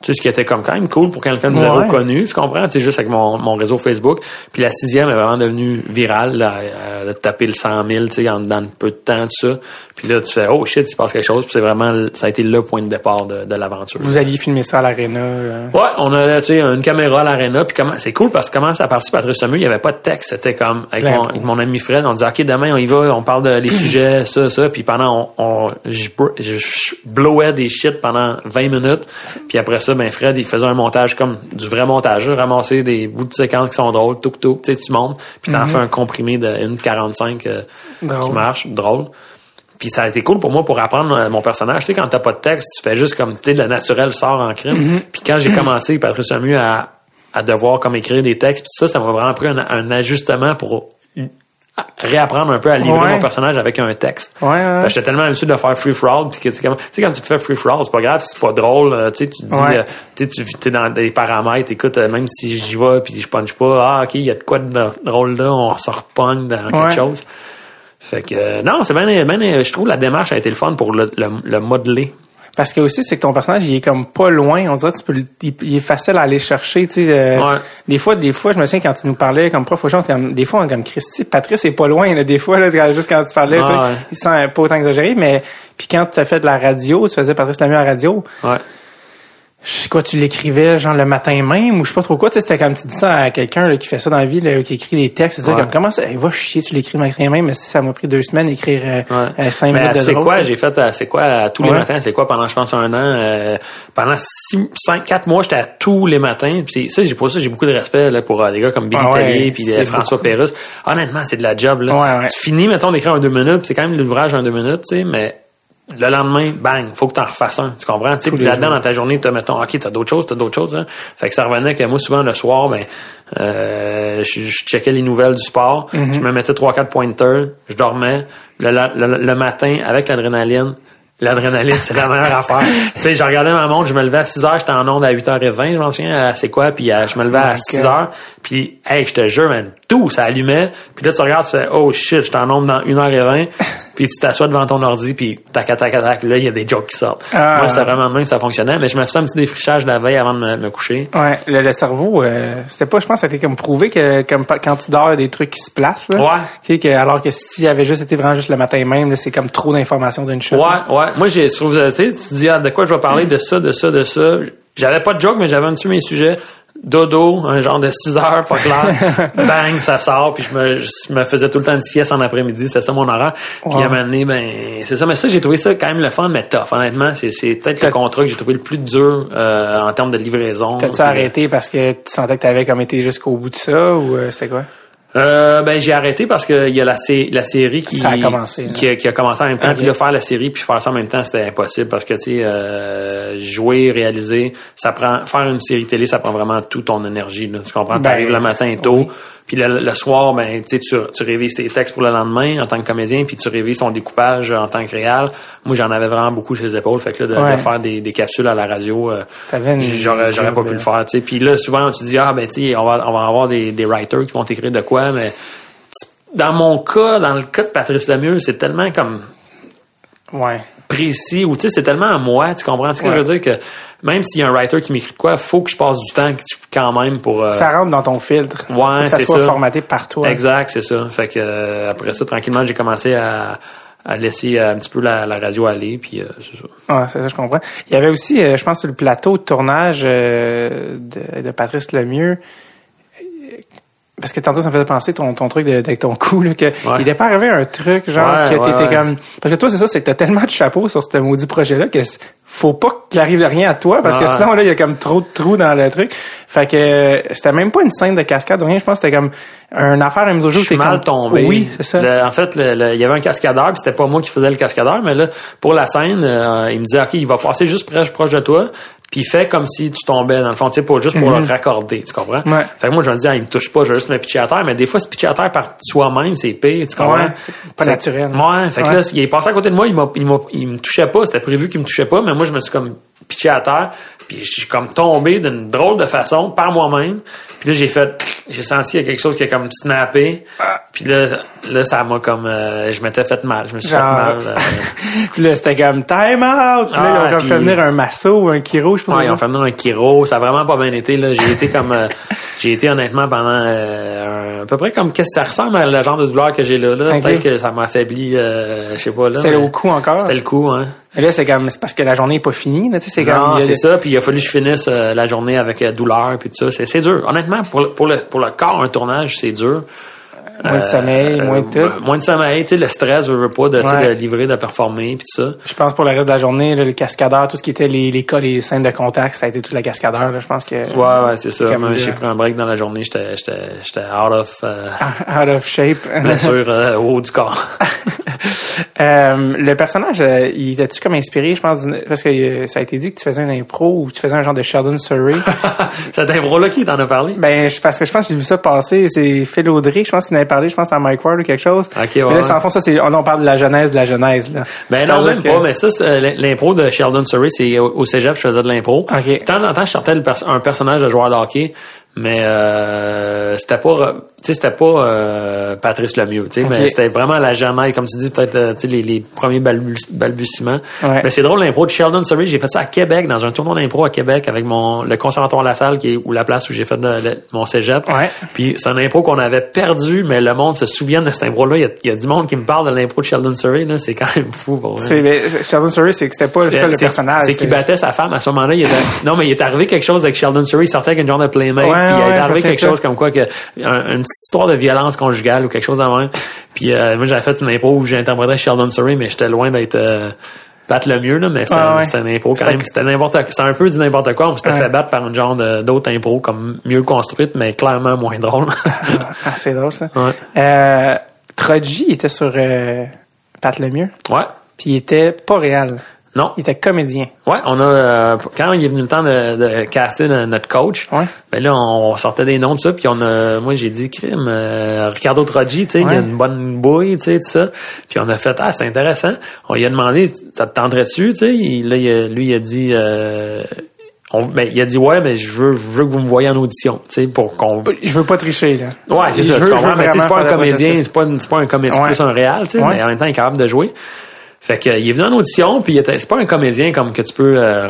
Tu sais, ce qui était comme quand même cool pour quelqu'un de zéro Ouais. connu, tu comprends? Tu sais, juste avec mon, mon réseau Facebook. Puis la sixième est vraiment devenue virale. Là, elle a tapé le 100 000, tu sais, en, dans peu de temps, tout ça. Puis là, tu fais, oh shit, il se passe quelque chose. Puis c'est vraiment, ça a été le point de départ de, de l'aventure. Vous alliez filmer ça à l'aréna. euh? Ouais, on a tu sais une caméra à l'aréna puis comment c'est cool parce que comment ça a parti Patrice Lemieux, il y avait pas de texte, c'était comme mon, avec mon ami Fred, on disait OK, demain on y va, on parle de les sujets ça ça puis pendant on, on je, br- je, je blowais des shit pendant 20 minutes, puis après ça ben Fred, il faisait un montage comme du vrai montage, ramasser des bouts de séquences qui sont drôles, tout tout, tu sais tu montes, puis t'en fais un comprimé de 1.45 euh, qui marche, drôle. Puis ça a été cool pour moi pour apprendre euh, mon personnage. Tu sais, quand t'as pas de texte, tu fais juste comme, tu sais, le naturel sort en crime. Puis quand j'ai commencé, Patrice Lemieux, à, à devoir comme écrire des textes, puis ça, ça m'a vraiment pris un, un ajustement pour réapprendre un peu à livrer Ouais. mon personnage avec un texte. Ouais, ouais. J'étais tellement habitué de faire free for all, que tu sais, quand tu fais free for all, c'est pas grave, c'est pas drôle, euh, tu sais, tu dis, euh, tu es dans des paramètres, écoute, euh, même si j'y vais puis je punch pas, ah, ok, il y a de quoi de drôle là, on se repogne dans quelque chose. Fait que, non, c'est bien, bien, je trouve la démarche a été le fun pour le, le, le modeler. Parce que aussi, c'est que ton personnage, il est comme pas loin. On dirait que tu peux, le- il, il est facile à aller chercher, tu sais. euh, Ouais. Des fois, des fois, je me souviens quand tu nous parlais comme prof comme, des fois, on comme Christy, Patrice est pas loin, là, des fois, là, juste quand tu parlais, tu sais, Ouais. il sent pas autant exagéré, mais, puis quand tu as fait de la radio, tu faisais Patrice Lemieux à la radio, Ouais. Je sais quoi, tu l'écrivais genre le matin même ou je sais pas trop quoi, tu sais, c'était comme tu dis ça à quelqu'un là, qui fait ça dans la vie, là, qui écrit des textes, Ouais. comme comment ça, hey, va chier, tu l'écris le matin même, mais ça m'a pris deux semaines d'écrire euh, Ouais. euh, cinq Mais minutes de c'est quoi, j'ai fait, euh, c'est quoi, à tous les Ouais. matins, c'est quoi pendant, je pense, un an, euh, pendant six, cinq, quatre mois, j'étais à tous les matins, puis c'est- ça, j'ai pour ça, j'ai beaucoup de respect, là, pour euh, des gars comme Billy Ah Tellier, puis euh, c'est François. Pérusse. Honnêtement, c'est de la job, là. Ouais, ouais. Tu finis, mettons, d'écrire en deux minutes, c'est quand même l'ouvrage en deux minutes, tu sais, mais le lendemain, bang, faut que t'en refasses un. Tu comprends? Tu puis là-dedans, dans ta journée, t'as, mettons, OK, t'as d'autres choses, t'as d'autres choses, hein. Fait que ça revenait que moi, souvent, le soir, ben, euh, je, je checkais les nouvelles du sport. Mhm. Je me mettais trois, quatre pointers. Je dormais. Le, le- le matin, avec l'adrénaline, L'adrénaline, c'est la meilleure affaire. tu sais, je regardais ma montre, je me levais à 6 heures, j'étais en onde à 8h20, je m'en souviens, à c'est quoi, puis je me levais à Oh my 6 heures, puis hey, je te jure, man, tout, ça allumait, puis là, tu regardes, tu fais, oh shit, j'étais en onde dans 1h20, puis tu t'assois devant ton ordi, puis tac, tac, tac, tac, là, il y a des jokes qui sortent. Ah. Moi, c'était vraiment de même que ça fonctionnait, mais je me faisais un petit défrichage la veille avant de me, me coucher. Ouais, le, le cerveau, euh, c'était pas, je pense, que ça a été comme prouvé que comme quand tu dors, il y a des trucs qui se placent. Là. Ouais. Tu sais, que, alors que si avait juste été vraiment juste le matin même, c'est comme trop d'informations d'une shot. Ouais, là. ouais. Moi, j'ai trouvé, tu sais, tu dis, ah, de quoi je vais parler, de ça, de ça, de ça. J'avais pas de joke, mais j'avais un petit peu mes sujets. Dodo, un genre de 6 heures, pas clair. Bang, ça sort. Puis je me, je me faisais tout le temps de sieste en après-midi. C'était ça mon horaire. Puis Ouais. à un moment donné, ben, c'est ça. Mais ça, j'ai trouvé ça quand même le fun, mais tough. Honnêtement, c'est, c'est peut-être le contrat que j'ai trouvé le plus dur euh, en termes de livraison. T'as-tu arrêté parce que tu sentais que t'avais comme été jusqu'au bout de ça ou euh, c'était quoi? Euh, ben j'ai arrêté parce que il y a la, sé- la série qui Ça a commencé, qui, a, qui a commencé en même temps puis là faire la série puis faire ça en même temps c'était impossible parce que tu sais euh, jouer réaliser ça prend faire une série télé ça prend vraiment toute ton énergie là. tu comprends? Ben, t'arrives le matin tôt oui. Puis le, le soir ben tu sais tu, révises tes textes pour le lendemain en tant que comédien puis tu révises ton découpage en tant que réal moi j'en avais vraiment beaucoup sur les épaules fait que là de, Ouais. de faire des, des capsules à la radio euh, j'aurais j'aurais pas pu le faire tu sais puis là souvent tu dis ah ben tu sais on va on va avoir des, des writers qui vont t'écrire de quoi mais dans mon cas, dans le cas de Patrice Lemieux, c'est tellement comme Ouais. Précis ou tu sais c'est tellement à moi tu comprends ce que Ouais. je veux dire que même s'il y a un writer qui m'écrit de quoi faut que je passe du temps quand même pour euh, Ça rentre dans ton filtre. Ouais, Faut que ça soit ça. formaté par toi. exact c'est ça fait que euh, après ça tranquillement j'ai commencé à, à laisser euh, un petit peu la, la radio aller puis euh, c'est ça Ouais, c'est ça, je comprends. Il y avait aussi, je pense, sur le plateau de tournage de, de Patrice Lemieux, parce que tantôt, ça me faisait penser ton, ton truc de- avec ton cou, là, que il n'est pas arrivé un truc, genre, Ouais, que t'étais ouais. comme... Parce que toi, c'est ça, c'est que t'as tellement de chapeaux sur ce maudit projet-là que c- faut pas qu'il arrive rien à toi, parce que sinon, là, il y a comme trop de trous dans le truc. Fait que c'était même pas une scène de cascade ou rien, je pense que c'était comme une affaire à mise au jour. c'est mal comme- tombé. Oui, c'est ça. Le- en fait, il y avait un cascadeur, puis c'était pas moi qui faisais le cascadeur, mais là, pour la scène, euh, il me disait, OK, il va passer juste proche, proche de toi, puis il fait comme si tu tombais, dans le fond, tu sais, pour, juste pour le raccorder, tu comprends? Ouais. Fait que moi, je me dis, ah, il me touche pas, je vais juste me pitcher à terre, mais des fois, se pitcher à terre par soi-même, c'est pire, tu comprends? Ouais, pas Fait- naturel. Ouais, fait que là, il est passé à côté de moi, il m'a, il m'a, il me touchait pas, c'était prévu qu'il me touchait pas, mais moi, je me suis comme pitché à terre, puis je suis comme tombé d'une drôle de façon par moi-même. Puis là, j'ai fait, j'ai senti qu'il y a quelque chose qui a comme snappé. Puis là, là, ça m'a comme, euh, je m'étais fait mal, je me suis Genre. fait mal. euh. Puis là, c'était comme time out. Puis là, ils ont Ah, comme puis- fait venir un masso ou un chiro, je pense. Ouais, ils ont fait venir un Kiro, ça a vraiment pas bien été là. J'ai été comme, euh, j'ai été honnêtement pendant euh, un- à peu près comme qu'est-ce que ça ressemble à le genre de douleur que j'ai là. là. Peut-être que ça m'a affaibli, euh, je sais pas là. C'était mais au cou encore? C'était le coup, hein. Là, c'est comme, c'est parce que la journée est pas finie, là, tu sais, c'est. Non, c'est des- ça. Puis il a fallu que je finisse euh, la journée avec euh, douleur puis tout ça. C'est, c'est dur. Honnêtement, pour le, pour le pour le corps, un tournage, c'est dur. Moins de Euh, sommeil, euh, moins de tout. Moins de sommeil, tu sais, le stress, je veux pas, de, Ouais. de livrer, de performer puis tout ça. Je pense pour le reste de la journée, là, le cascadeur, tout ce qui était les, les cas, les scènes de contact, ça a été toute la cascadeur, là, je pense que. Ouais, ouais, c'est ça. J'ai pris un break dans la journée. J'étais, j'étais, j'étais out of euh, Out of shape. blessure euh, au haut du corps. Euh, le personnage, il était-tu comme inspiré, je pense, parce que ça a été dit que tu faisais une impro ou tu faisais un genre de Sheldon Surrey. Cet impro-là qui t'en a parlé? ben, je, parce que je pense que j'ai vu ça passer, c'est Phil Audrey, je pense qu'il en avait parlé, je pense à Mike Ward ou quelque chose. Mais là, c'est en fond, ça, c'est, on, on parle de la genèse de la genèse, là. Ben Ça non, même dire pas, que- mais ça, euh, l'impro de Sheldon Surrey, c'est au cégep, je faisais de l'impro. De temps en temps, je sortais le pers- un personnage de joueur de hockey, mais euh, c'était pas, sais, c'était pas euh, Patrice Lemieux, tu sais, mais c'était vraiment la genèse, comme tu dis, peut-être, euh, tu les, les premiers balbu- balbutiements. Ouais. Mais c'est drôle, l'impro de Sheldon Surrey, j'ai fait ça à Québec, dans un tournoi d'impro à Québec, avec mon le conservatoire La Salle, qui est ou la place où j'ai fait le- le- mon cégep. Ouais. Puis c'est un impro qu'on avait perdu, mais le monde se souvient de cet impro-là. Il y a, il y a du monde qui me parle de l'impro de Sheldon Surrey, là, c'est quand même fou. vrai. C'est, mais, Sheldon Surrey, c'est que c'était pas le C'est- personnage. C'est qu'il battait sa femme à ce moment-là. Il était, non, mais il est arrivé quelque chose avec Sheldon Surrey. Il sortait avec une genre de playmate. Ouais, puis il est arrivé quelque chose comme quoi que un- une petite histoire de violence conjugale ou quelque chose même. Puis euh, moi j'avais fait une impro où j'interprétais Sheldon Surrey, mais j'étais loin d'être euh, battre le mieux là. Mais c'était Ah ouais. impro quand même. C'était n'importe. C'était un peu du n'importe quoi. On s'était Ouais. fait battre par une genre d'autres impro comme mieux construite, mais clairement moins drôle. Ah, c'est drôle, ça. ouais. Euh, Troji était sur euh, Pat Lemieux, Ouais. puis il était pas réel. Non? Il était comédien. Ouais, on a euh, quand il est venu le temps de, de caster no- notre coach, Ouais. ben là on sortait des noms de ça, puis on a moi j'ai dit crime euh, Ricardo Troggi, tu sais, il Ouais. a une bonne bouille, tu sais, tout ça. Puis on a fait ah, c'est intéressant. On lui a demandé ça te tenterait dessus, tu sais, Il- là il a- lui il a dit euh, on, ben, il a dit ouais, mais je veux, je veux que vous me voyez en audition, tu sais, pour qu'on Je veux pas tricher, là. Ouais, c'est Je ça. veux- tu comprends? Mais c'est pas un comédien, c'est pas, c'est pas un comédien, Ouais. plus un réel, tu sais, Ouais. mais en même temps, il est capable de jouer. Fait que, il est venu en audition, puis il était, c'est pas un comédien comme que tu peux, euh,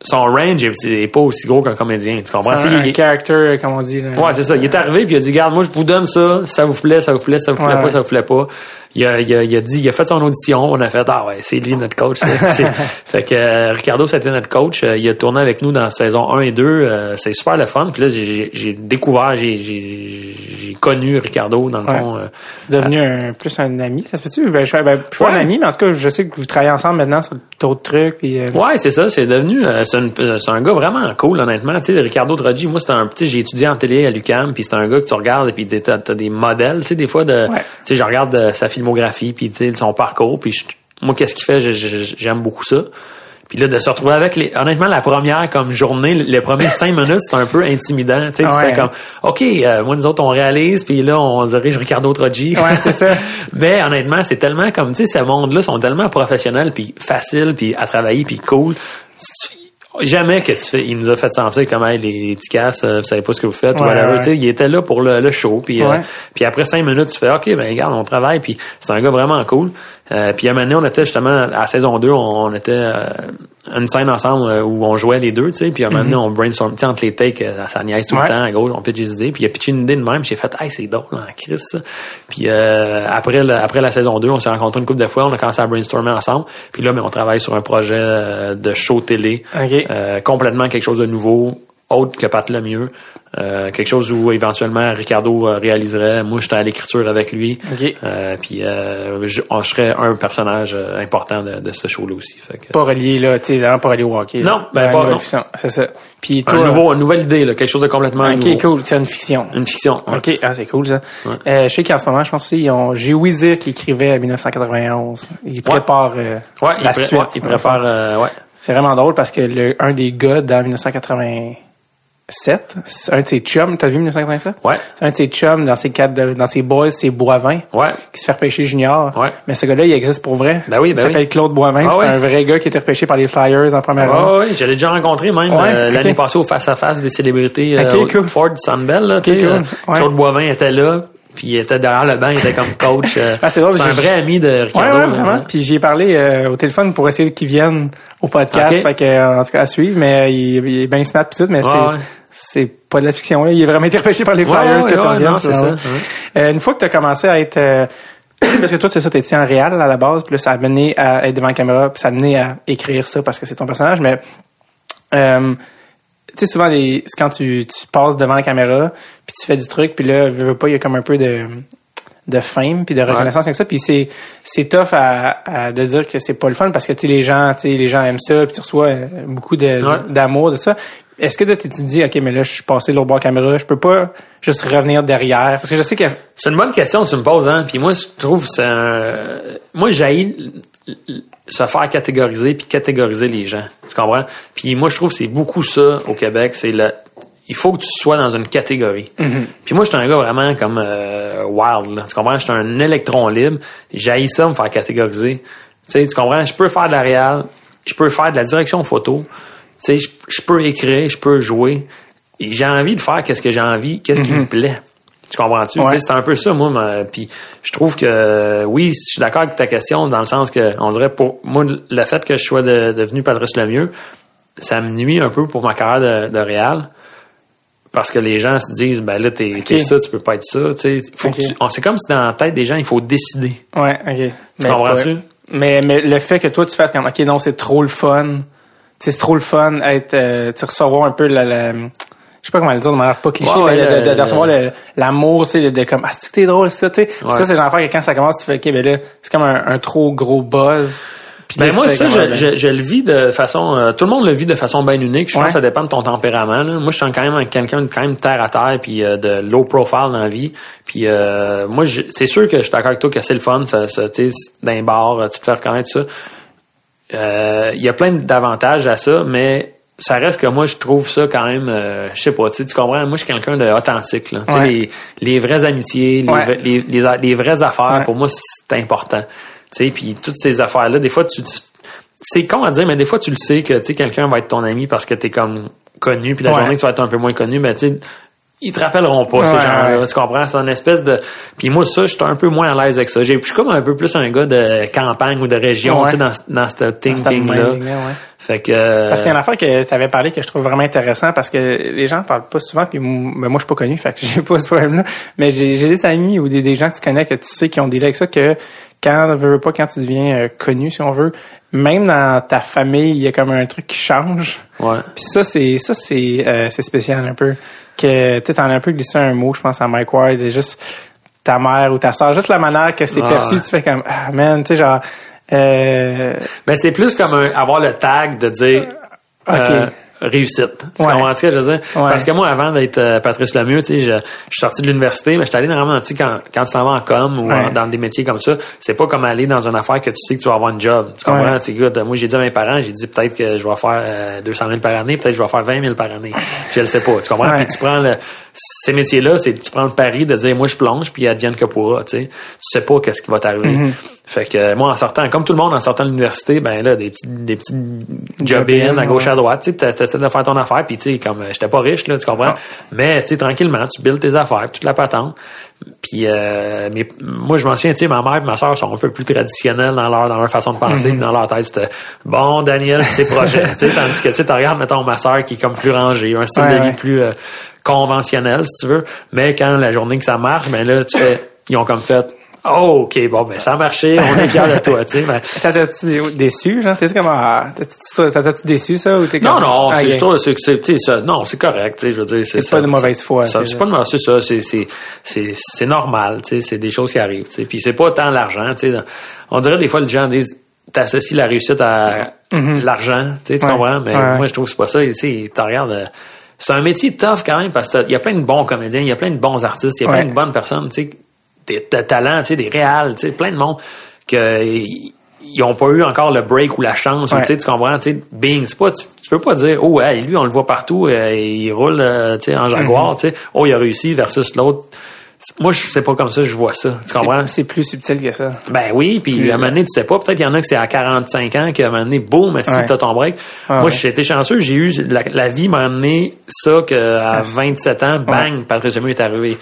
son range est, c'est pas aussi gros qu'un comédien, tu comprends? C'est un, il- character, comme on dit. Là. Ouais, c'est ça. Il est arrivé puis il a dit, garde, moi, je vous donne ça. Ça vous plaît, ça vous plaît, ça vous plaît Ouais, pas, ouais. ça vous plaît pas. Il a, il a, il a dit, il a fait son audition. On a fait, ah ouais, c'est lui notre coach. fait que euh, Ricardo, c'était notre coach. Euh, il a tourné avec nous dans saison 1 et 2. Euh, c'est super le fun. Puis là, j'ai- découvert, j'ai connu Ricardo, dans le Ouais. fond. euh, C'est devenu un, plus un ami, ça se peut-tu? Ben, je, ben, je suis pas Ouais. un ami, mais en tout cas, je sais que vous travaillez ensemble maintenant sur d'autres trucs. Puis, euh, Ouais, c'est ça, c'est devenu euh, c'est un gars vraiment cool honnêtement, tu sais Ricardo Troggi, moi c'était un petit j'ai étudié en télé à l'UCAM, puis c'est un gars que tu regardes et puis t'as des modèles, tu sais des fois de Ouais. tu sais je regarde sa filmographie puis son parcours puis je- moi qu'est-ce qu'il fait, j'aime beaucoup ça. Puis là, de se retrouver avec les. Honnêtement, la première comme journée, les premiers cinq minutes, c'est un peu intimidant. Tu sais, tu Ouais. fais comme OK, euh, moi nous autres, on réalise, puis là, on dirige Ricardo Troggi. Ouais, c'est ça. Mais honnêtement, c'est tellement comme tu sais, ce monde-là sont tellement professionnels, puis faciles, puis à travailler, puis cool. Jamais que tu fais, il nous a fait sentir comme hey, les petits casses, euh, vous savez pas ce que vous faites, ou Ouais, whatever. ouais. Tu sais, il était là pour le, le show, puis euh, puis après cinq minutes, tu fais OK, ben regarde, on travaille, puis c'est un gars vraiment cool. Euh, puis à un moment donné, on était justement à la saison 2, on, on était euh, une scène ensemble euh, où on jouait les deux, tu sais, puis à un moment donné, on brainstorm, tu sais, entre les takes, euh, ça niaise tout Mhm. Ouais. le temps, à gauche, on pitch des idées, puis il a pitché une idée de même, j'ai fait hey, c'est drôle, hein, Chris. ça. Puis euh, après le- après la saison 2, on s'est rencontrés une couple de fois, on a commencé à brainstormer ensemble, puis là, mais on travaille sur un projet de show télé, OK. euh, complètement quelque chose de nouveau, autre que Pat Lemieux. Euh, quelque chose où éventuellement Ricardo euh, réaliserait. Moi, j'étais à l'écriture avec lui. Euh, puis euh, je, on un personnage important de, ce show-là aussi. Pas relié, là, tu sais, vraiment pas relié au hockey. Là. Ben, non, ben pas, non. C'est ça. Puis un nouveau, une nouvelle idée, là, quelque chose de complètement okay, nouveau. cool. C'est une fiction. Une fiction. OK, ah, c'est cool, ça. Je sais qu'en ce moment, je pense aussi, ils ont... j'ai ouï dire qu'ils écrivaient à 1991. Ils préparent ouais. la il suite. ils préparent, ouais. C'est vraiment drôle parce que le, un des gars dans 1980 7. Un de ses chums, t'as vu 1987? Ouais. Un de ses chums dans ses quatre de, dans ses boys, c'est Boivin. Ouais. Qui se fait repêcher junior. Ouais. Mais ce gars-là, il existe pour vrai. Ben oui, ben Il s'appelle. Claude Boivin. Ah c'est un vrai gars qui était repêché par les Flyers en première ah oui, je l'ai déjà rencontré même euh, l'année passée au face-à-face des célébrités. Euh, Ford Sandbell. Là, okay, cool. Euh, Claude Boivin était là puis il était derrière le banc, il était comme coach. euh, Ah, c'est drôle, un j'ai- vrai ami de Ouais, Ricardo. ouais, là, vraiment. ouais. Puis j'y ai parlé euh, au téléphone pour essayer qu'ils viennent au podcast. Fait que, euh, en tout cas, à suivre. Mais euh, il, il est bien smart pis tout, mais Ouais, c'est, ouais. c'est pas de la fiction. Là. Il est vraiment été repêché par les Ouais, Flyers, ouais, ouais, 14e, non, c'est ça. Euh, une fois que tu as commencé à être... euh, parce que toi, c'est ça, t'étais en réel à la base, puis là, ça a mené à être devant la caméra, puis ça a mené à écrire ça parce que c'est ton personnage, mais... Euh, sais, souvent, les, c'est quand tu, tu passes devant la caméra, puis tu fais du truc, puis là, veux, veux pas, il y a comme un peu de de fame puis de reconnaissance avec ça puis c'est c'est tough à, à de dire que c'est pas le fun parce que tu sais les gens tu sais les gens aiment ça puis tu reçois euh, beaucoup de Ouais. d'amour de ça est-ce que tu te dis ok mais là je suis passé l'autre bord de la caméra je peux pas juste revenir derrière? Parce que je sais que C'est une bonne question que tu me poses, hein. Puis moi, je trouve un... Moi, j'ai se faire catégoriser puis catégoriser les gens. Tu comprends? Puis moi, je trouve que c'est beaucoup ça au Québec. C'est le... Il faut que tu sois dans une catégorie. Puis moi, je suis un gars vraiment comme euh, wild. Là. Tu comprends? Je suis un électron libre. J'ai ça me faire catégoriser. Tu sais, tu comprends? Je peux faire de la réal. Je peux faire de la direction photo. Tu sais, je, je peux écrire, je peux jouer. Et J'ai envie de faire qu'est-ce que j'ai envie, qu'est-ce qui me plaît. Tu comprends-tu? Ouais. C'est un peu ça, moi. ma- Puis je trouve que oui, je suis d'accord avec ta question dans le sens que on dirait pour moi le fait que je sois de- devenu Patrice Lemieux, ça me nuit un peu pour ma carrière de, de réal. Parce que les gens se disent, ben là, t'es t'es ça, tu peux pas être ça. Tu sais, c'est comme si dans la tête des gens, il faut décider. ouais ok Tu comprends-tu? mais mais le fait que toi tu fasses comme ok non c'est trop le fun c'est trop le fun être euh, recevoir un peu la, la je sais pas comment le dire de manière pas cliché Ouais, mais ouais, de, de- de recevoir le- l'amour tu sais de, de comme ah c'est t'es drôle ça tu sais Ouais. ça c'est genre affaire que quand ça commence tu fais ok ben là c'est comme un, un trop gros buzz Puis Ben moi ça je, ouais, ben, je, je le vis de façon euh, tout le monde le vit de façon bien unique. Je pense que ça dépend de ton tempérament. là. Moi je suis quand même quelqu'un de quand même terre à terre puis euh, de low profile dans la vie. Puis euh, moi je- c'est sûr que je suis d'accord avec toi que c'est le fun ça, ça tu sais d'un bar euh, tu te fais reconnaître ça. Euh, Il y a plein d'avantages à ça mais ça reste que moi je trouve ça quand même euh, je sais pas tu sais, tu comprends moi je suis quelqu'un d'authentique là Ouais. les, les vraies amitiés les, Ouais. les, les, les vraies affaires Ouais. pour moi c'est important tu sais puis toutes ces affaires là des fois tu tu- c'est con à dire, mais des fois, tu le sais que quelqu'un va être ton ami parce que t'es comme connu, puis la journée que tu vas être un peu moins connu, ben tu sais, ils te rappelleront pas ces gens-là. ouais. Tu comprends? C'est une espèce de. Puis moi, ça, je suis un peu moins à l'aise avec ça. J'ai- Je suis comme un peu plus un gars de campagne ou de région, tu sais, dans, dans ce thinking-là. Fait que. euh, Parce qu'il y a une affaire que tu avais parlé que je trouve vraiment intéressant parce que les gens parlent pas souvent puis ben moi je suis pas connu fait que j'ai pas ce problème là mais j'ai des amis ou des, des gens que tu connais que tu sais qui ont des avec ça que quand veux veux pas quand tu deviens euh, connu si on veut même dans ta famille il y a comme un truc qui change Ouais. puis ça c'est ça c'est euh, c'est spécial un peu que tu sais, t'en as un peu glissé un mot je pense à Mike Ward et juste ta mère ou ta soeur juste la manière que c'est Ah, perçu tu fais comme ah man tu sais genre euh, Ben, c'est plus comme un- avoir le tag de dire Ok. euh, réussite. Tu Ouais. comprends ce que je veux dire? Ouais. Parce que moi, avant d'être euh, Patrice Lemieux, tu sais, je, je suis sorti de l'université, mais je suis allé normalement, tu sais, quand, quand tu t'en vas en com ou en- dans des métiers comme ça, c'est pas comme aller dans une affaire que tu sais que tu vas avoir une job. Tu comprends? Tu écoute, moi, j'ai dit à mes parents, j'ai dit peut-être que je vais faire euh, 200 000 par année, peut-être que je vais faire 20 000 par année. Je le sais pas. Tu comprends? Puis tu prends le, ces métiers-là, c'est tu prends le pari de dire, moi, je plonge, puis advienne que pourra, tu sais. Tu sais pas qu'est-ce qui va t'arriver. Mhm. Fait que moi, en sortant, comme tout le monde en sortant de l'université, ben là, des petits, des petits job-in à gauche à droite, tu sais, t'essaies de faire ton affaire, puis tu sais, comme j'étais pas riche, là, tu comprends? Ah. Mais tu sais, tranquillement, tu builds tes affaires, toute la patente. Puis euh, mais moi, je m'en souviens, tu sais, ma mère et ma soeur sont un peu plus traditionnelles dans leur dans leur façon de penser, puis dans leur tête, c'était bon, Daniel, ses projets. tu sais, tandis que tu sais, regardes, mettons, ma soeur qui est comme plus rangée, un style Ouais, de vie ouais. plus euh, conventionnel, si tu veux. Mais quand la journée que ça marche, ben là, tu fais, ils ont comme fait, oh, ok, bon, ben ça a marché, on est fiers de toi, tu sais. Ben, Ça t'a-tu déçu, genre? T'es comme, ah, ça t'a-tu déçu, ça? Ou t'es non, comme, non, Ah, c'est ok. je trouve, c'est, ça- non, c'est correct, tu sais, je veux dire, C'est pas de mauvaise foi, ça- c'est C'est pas de mauvaise, c'est ça, c'est, c'est, c'est, c'est normal, tu sais, c'est des choses qui arrivent, tu sais. Puis c'est pas tant l'argent, tu sais. On dirait des fois les gens disent, t'associes la réussite à l'argent, tu sais, tu. Ouais. comprends? Mais Ouais. moi, je trouve que c'est pas ça, tu sais, t'en regardes, euh, c'est un métier tough quand même parce qu'il y a plein de bons comédiens, il y a plein de bons artistes, il y a Ouais. plein de bonnes personnes, tu sais, des, de talents, tu sais, des réals, tu sais, plein de monde que ils ont pas eu encore le break ou la chance, Ouais. tu sais, tu comprends, tu sais, Bing, c'est pas, tu, tu peux pas dire, oh, hey, lui, on le voit partout, euh, il roule, euh, tu sais, en. Jaguar, tu sais, oh, il a réussi versus l'autre. Moi, je sais pas comme ça, je vois ça, tu comprends? C'est- plus subtil que ça. Ben oui, puis à un moment donné, tu sais pas, peut-être qu'il y en a que c'est à 45 ans, qu'à un moment donné, boum, si Ouais. t'as ton break? Ah Moi, ouais. j'ai été chanceux, j'ai eu, la, la vie m'a amené ça qu'à Ah, 27 ans, bang, Patrice Lemieux est arrivé.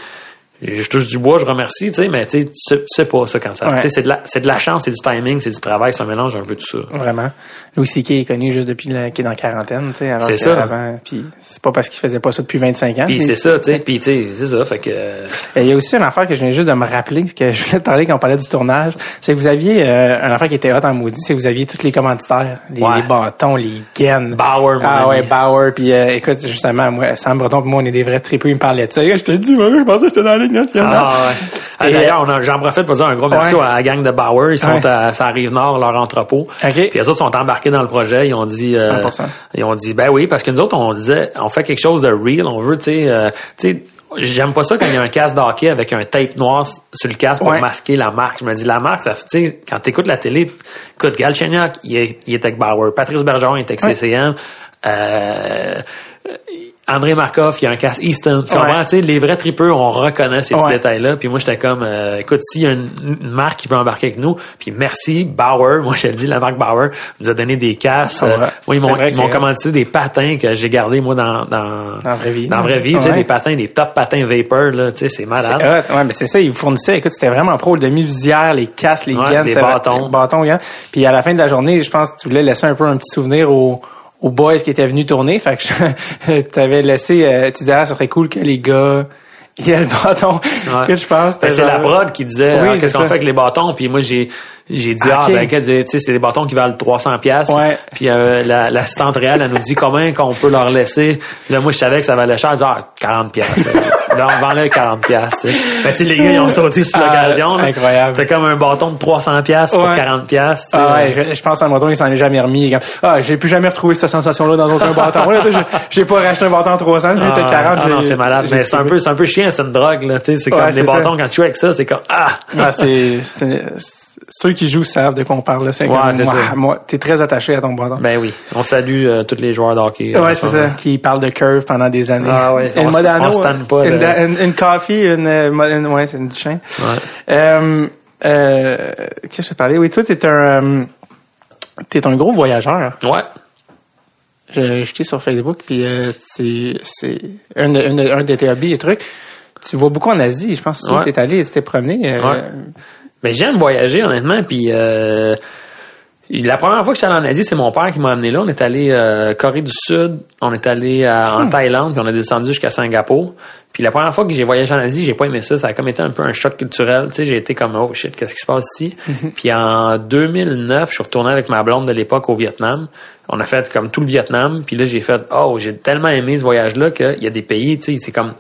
Je touche du bois, je remercie, tu sais, mais tu sais, tu sais- pas ça quand ça. Ouais. C'est de la, c'est de la chance, c'est du timing, c'est du travail, c'est un mélange un peu de tout ça. Vraiment. Louis C.K. est connu juste depuis la- qu'il est dans la quarantaine, tu sais. alors C'est que ça. Avant, puis c'est pas parce qu'il faisait pas ça depuis 25 ans. Puis c'est ça, tu sais, puis tu sais, c'est ça, fait que euh, Il y a aussi une affaire que je viens juste de me rappeler, que je voulais te parler quand on parlait du tournage. C'est que vous aviez euh, une affaire qui était hot en maudit, c'est que vous aviez tous les commanditaires, les, Ouais. les bâtons, les gaines. Bauer, mon Ah ami. ouais, Bauer. Puis euh, écoute, justement, moi, Sam Breton, moi, on est des vrais tripeux. Il me parlait de ça. Je te dis, moi, je pensais que j'étais dans la ligne nationale. Ah, ouais. Ah, Et, D'ailleurs, on a- j'en profite pour dire un gros merci Ouais. à la gang de Bauer. Ils sont Ouais. à, ça arrive nord, leur entrepôt. OK. Puis les autres sont embarqués dans le projet. Ils ont dit, euh, 100%. ils ont dit, ben oui, parce que nous autres, on disait, on fait quelque chose de real. On veut, tu sais, euh, tu sais, j'aime pas ça quand il y a un casque d'hockey avec un tape noir sur le casque pour Ouais. masquer la marque. Je me dis, la marque, ça fait, tu sais, quand t'écoutes la télé, écoute, Galchenyuk, il est, il est avec Bauer. Patrice Bergeron, il est avec Ouais. CCM. Euh, André Markov, il y a un casque Easton. Tu comprends? Les vrais tripeux, on reconnaît ces petits détails-là. Puis moi, j'étais comme, euh, écoute, s'il y a une, une marque qui veut embarquer avec nous, puis merci, Bauer, moi je le dis, la marque Bauer nous a donné des casques. Ouais. Euh, moi, ils m'ont commandé des patins que j'ai gardés, moi, dans, dans, Dans la vraie vie. Dans la vraie vie, tu sais, des patins, des top patins Vapor, là, tu sais, c'est malade. hot. Ouais, mais c'est ça, ils vous fournissaient. Écoute, c'était vraiment pro, le demi-visière, les casques, les gaines. des c'était- bâtons. les bâtons. Puis à la fin de la journée, je pense que tu voulais laisser un peu un petit souvenir aux, aux boys qui étaient venus tourner. Fait que t'avais laissé, euh, tu disais, ah, ça serait cool que les gars, il y ait le bâton. Ouais. Que je pense? Ben, c'est la prod qui disait Oui, c'est qu'est-ce qu'on fait avec les bâtons? Puis moi j'ai j'ai dit Ah, ah, ok. ben que, tu sais c'est des bâtons qui valent 300 pièces Ouais. puis euh, la- l'assistante réelle elle nous dit combien qu'on peut leur laisser? Là moi je savais que ça valait cher elle dit ah 40 pièces donc vends-le 40 pièces tu sais ben, tu sais les gars ils ont sauté sur Ah, l'occasion là. incroyable. c'est comme un bâton de 300 pièces pour Ouais. 40 pièces Ah ouais, je, je pense à Breton, il s'en est jamais remis. Ah, j'ai plus jamais retrouvé cette sensation-là dans aucun bâton. Là, j'ai- pas racheté un bâton à 300, lui, était 40. ah, non c'est malade mais c'est un peu c'est un peu chiant c'est une drogue là tu sais c'est comme ça. bâtons quand tu joues avec ça c'est comme ah Ah, c'est- ceux qui jouent savent de quoi on parle. là. C'est Ouais, moi, moi, t'es très attaché à ton bâton. ben oui on salue euh, tous les joueurs de hockey ouais, euh, c'est ça, qui parle de curve pendant des années. Ah ouais, Une on Modano, on pas une, de- une, une coffee, une, euh, une- ouais, c'est une chaîne. Ouais. Euh, euh, qu'est-ce que je parlais? Oui, toi, t'es un, euh, t'es un gros voyageur. Ouais. Je, j'étais sur Facebook, puis euh, c'est, un de, un, de, un de tes hobbies et trucs. Tu vas beaucoup en Asie, je pense aussi Ouais. que t'es allé, tu t'es promené. euh, Ouais. Mais j'aime voyager, honnêtement, puis euh, la première fois que j'étais allé en Asie, c'est mon père qui m'a amené là. On est allé euh, Corée du Sud, on est allé euh, en Thaïlande, puis on est descendu jusqu'à Singapour. Puis la première fois que j'ai voyagé en Asie, j'ai pas aimé ça. Ça a comme été un peu un choc culturel. Tu sais, j'ai été comme oh shit, qu'est-ce qui se passe ici? Puis en 2009, je suis retourné avec ma blonde de l'époque au Vietnam. On a fait comme tout le Vietnam. Puis là, j'ai fait oh, j'ai tellement aimé ce voyage-là qu'il y a des pays, tu sais, c'est comme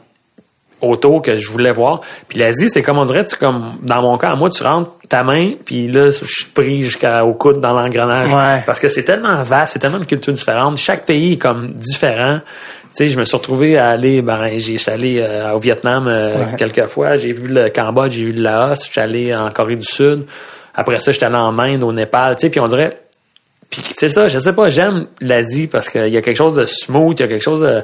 auto que je voulais voir. Puis l'Asie, c'est comme on dirait, tu comme dans mon cas, moi, tu rentres ta main, puis là, je suis pris jusqu'au coude dans l'engrenage. Ouais. Parce que c'est tellement vaste, c'est tellement de cultures différentes. Chaque pays est comme différent. Tu sais, je me suis retrouvé à aller, ben, j'ai, allé euh, au Vietnam euh, Ouais. quelques fois. J'ai vu le Cambodge, j'ai vu le Laos, je suis allé en Corée du Sud. Après ça, j'étais allé en Inde, au Népal, tu sais, puis on dirait, puis c'est ça, je sais pas, j'aime l'Asie parce qu'il y a quelque chose de smooth, il y a quelque chose de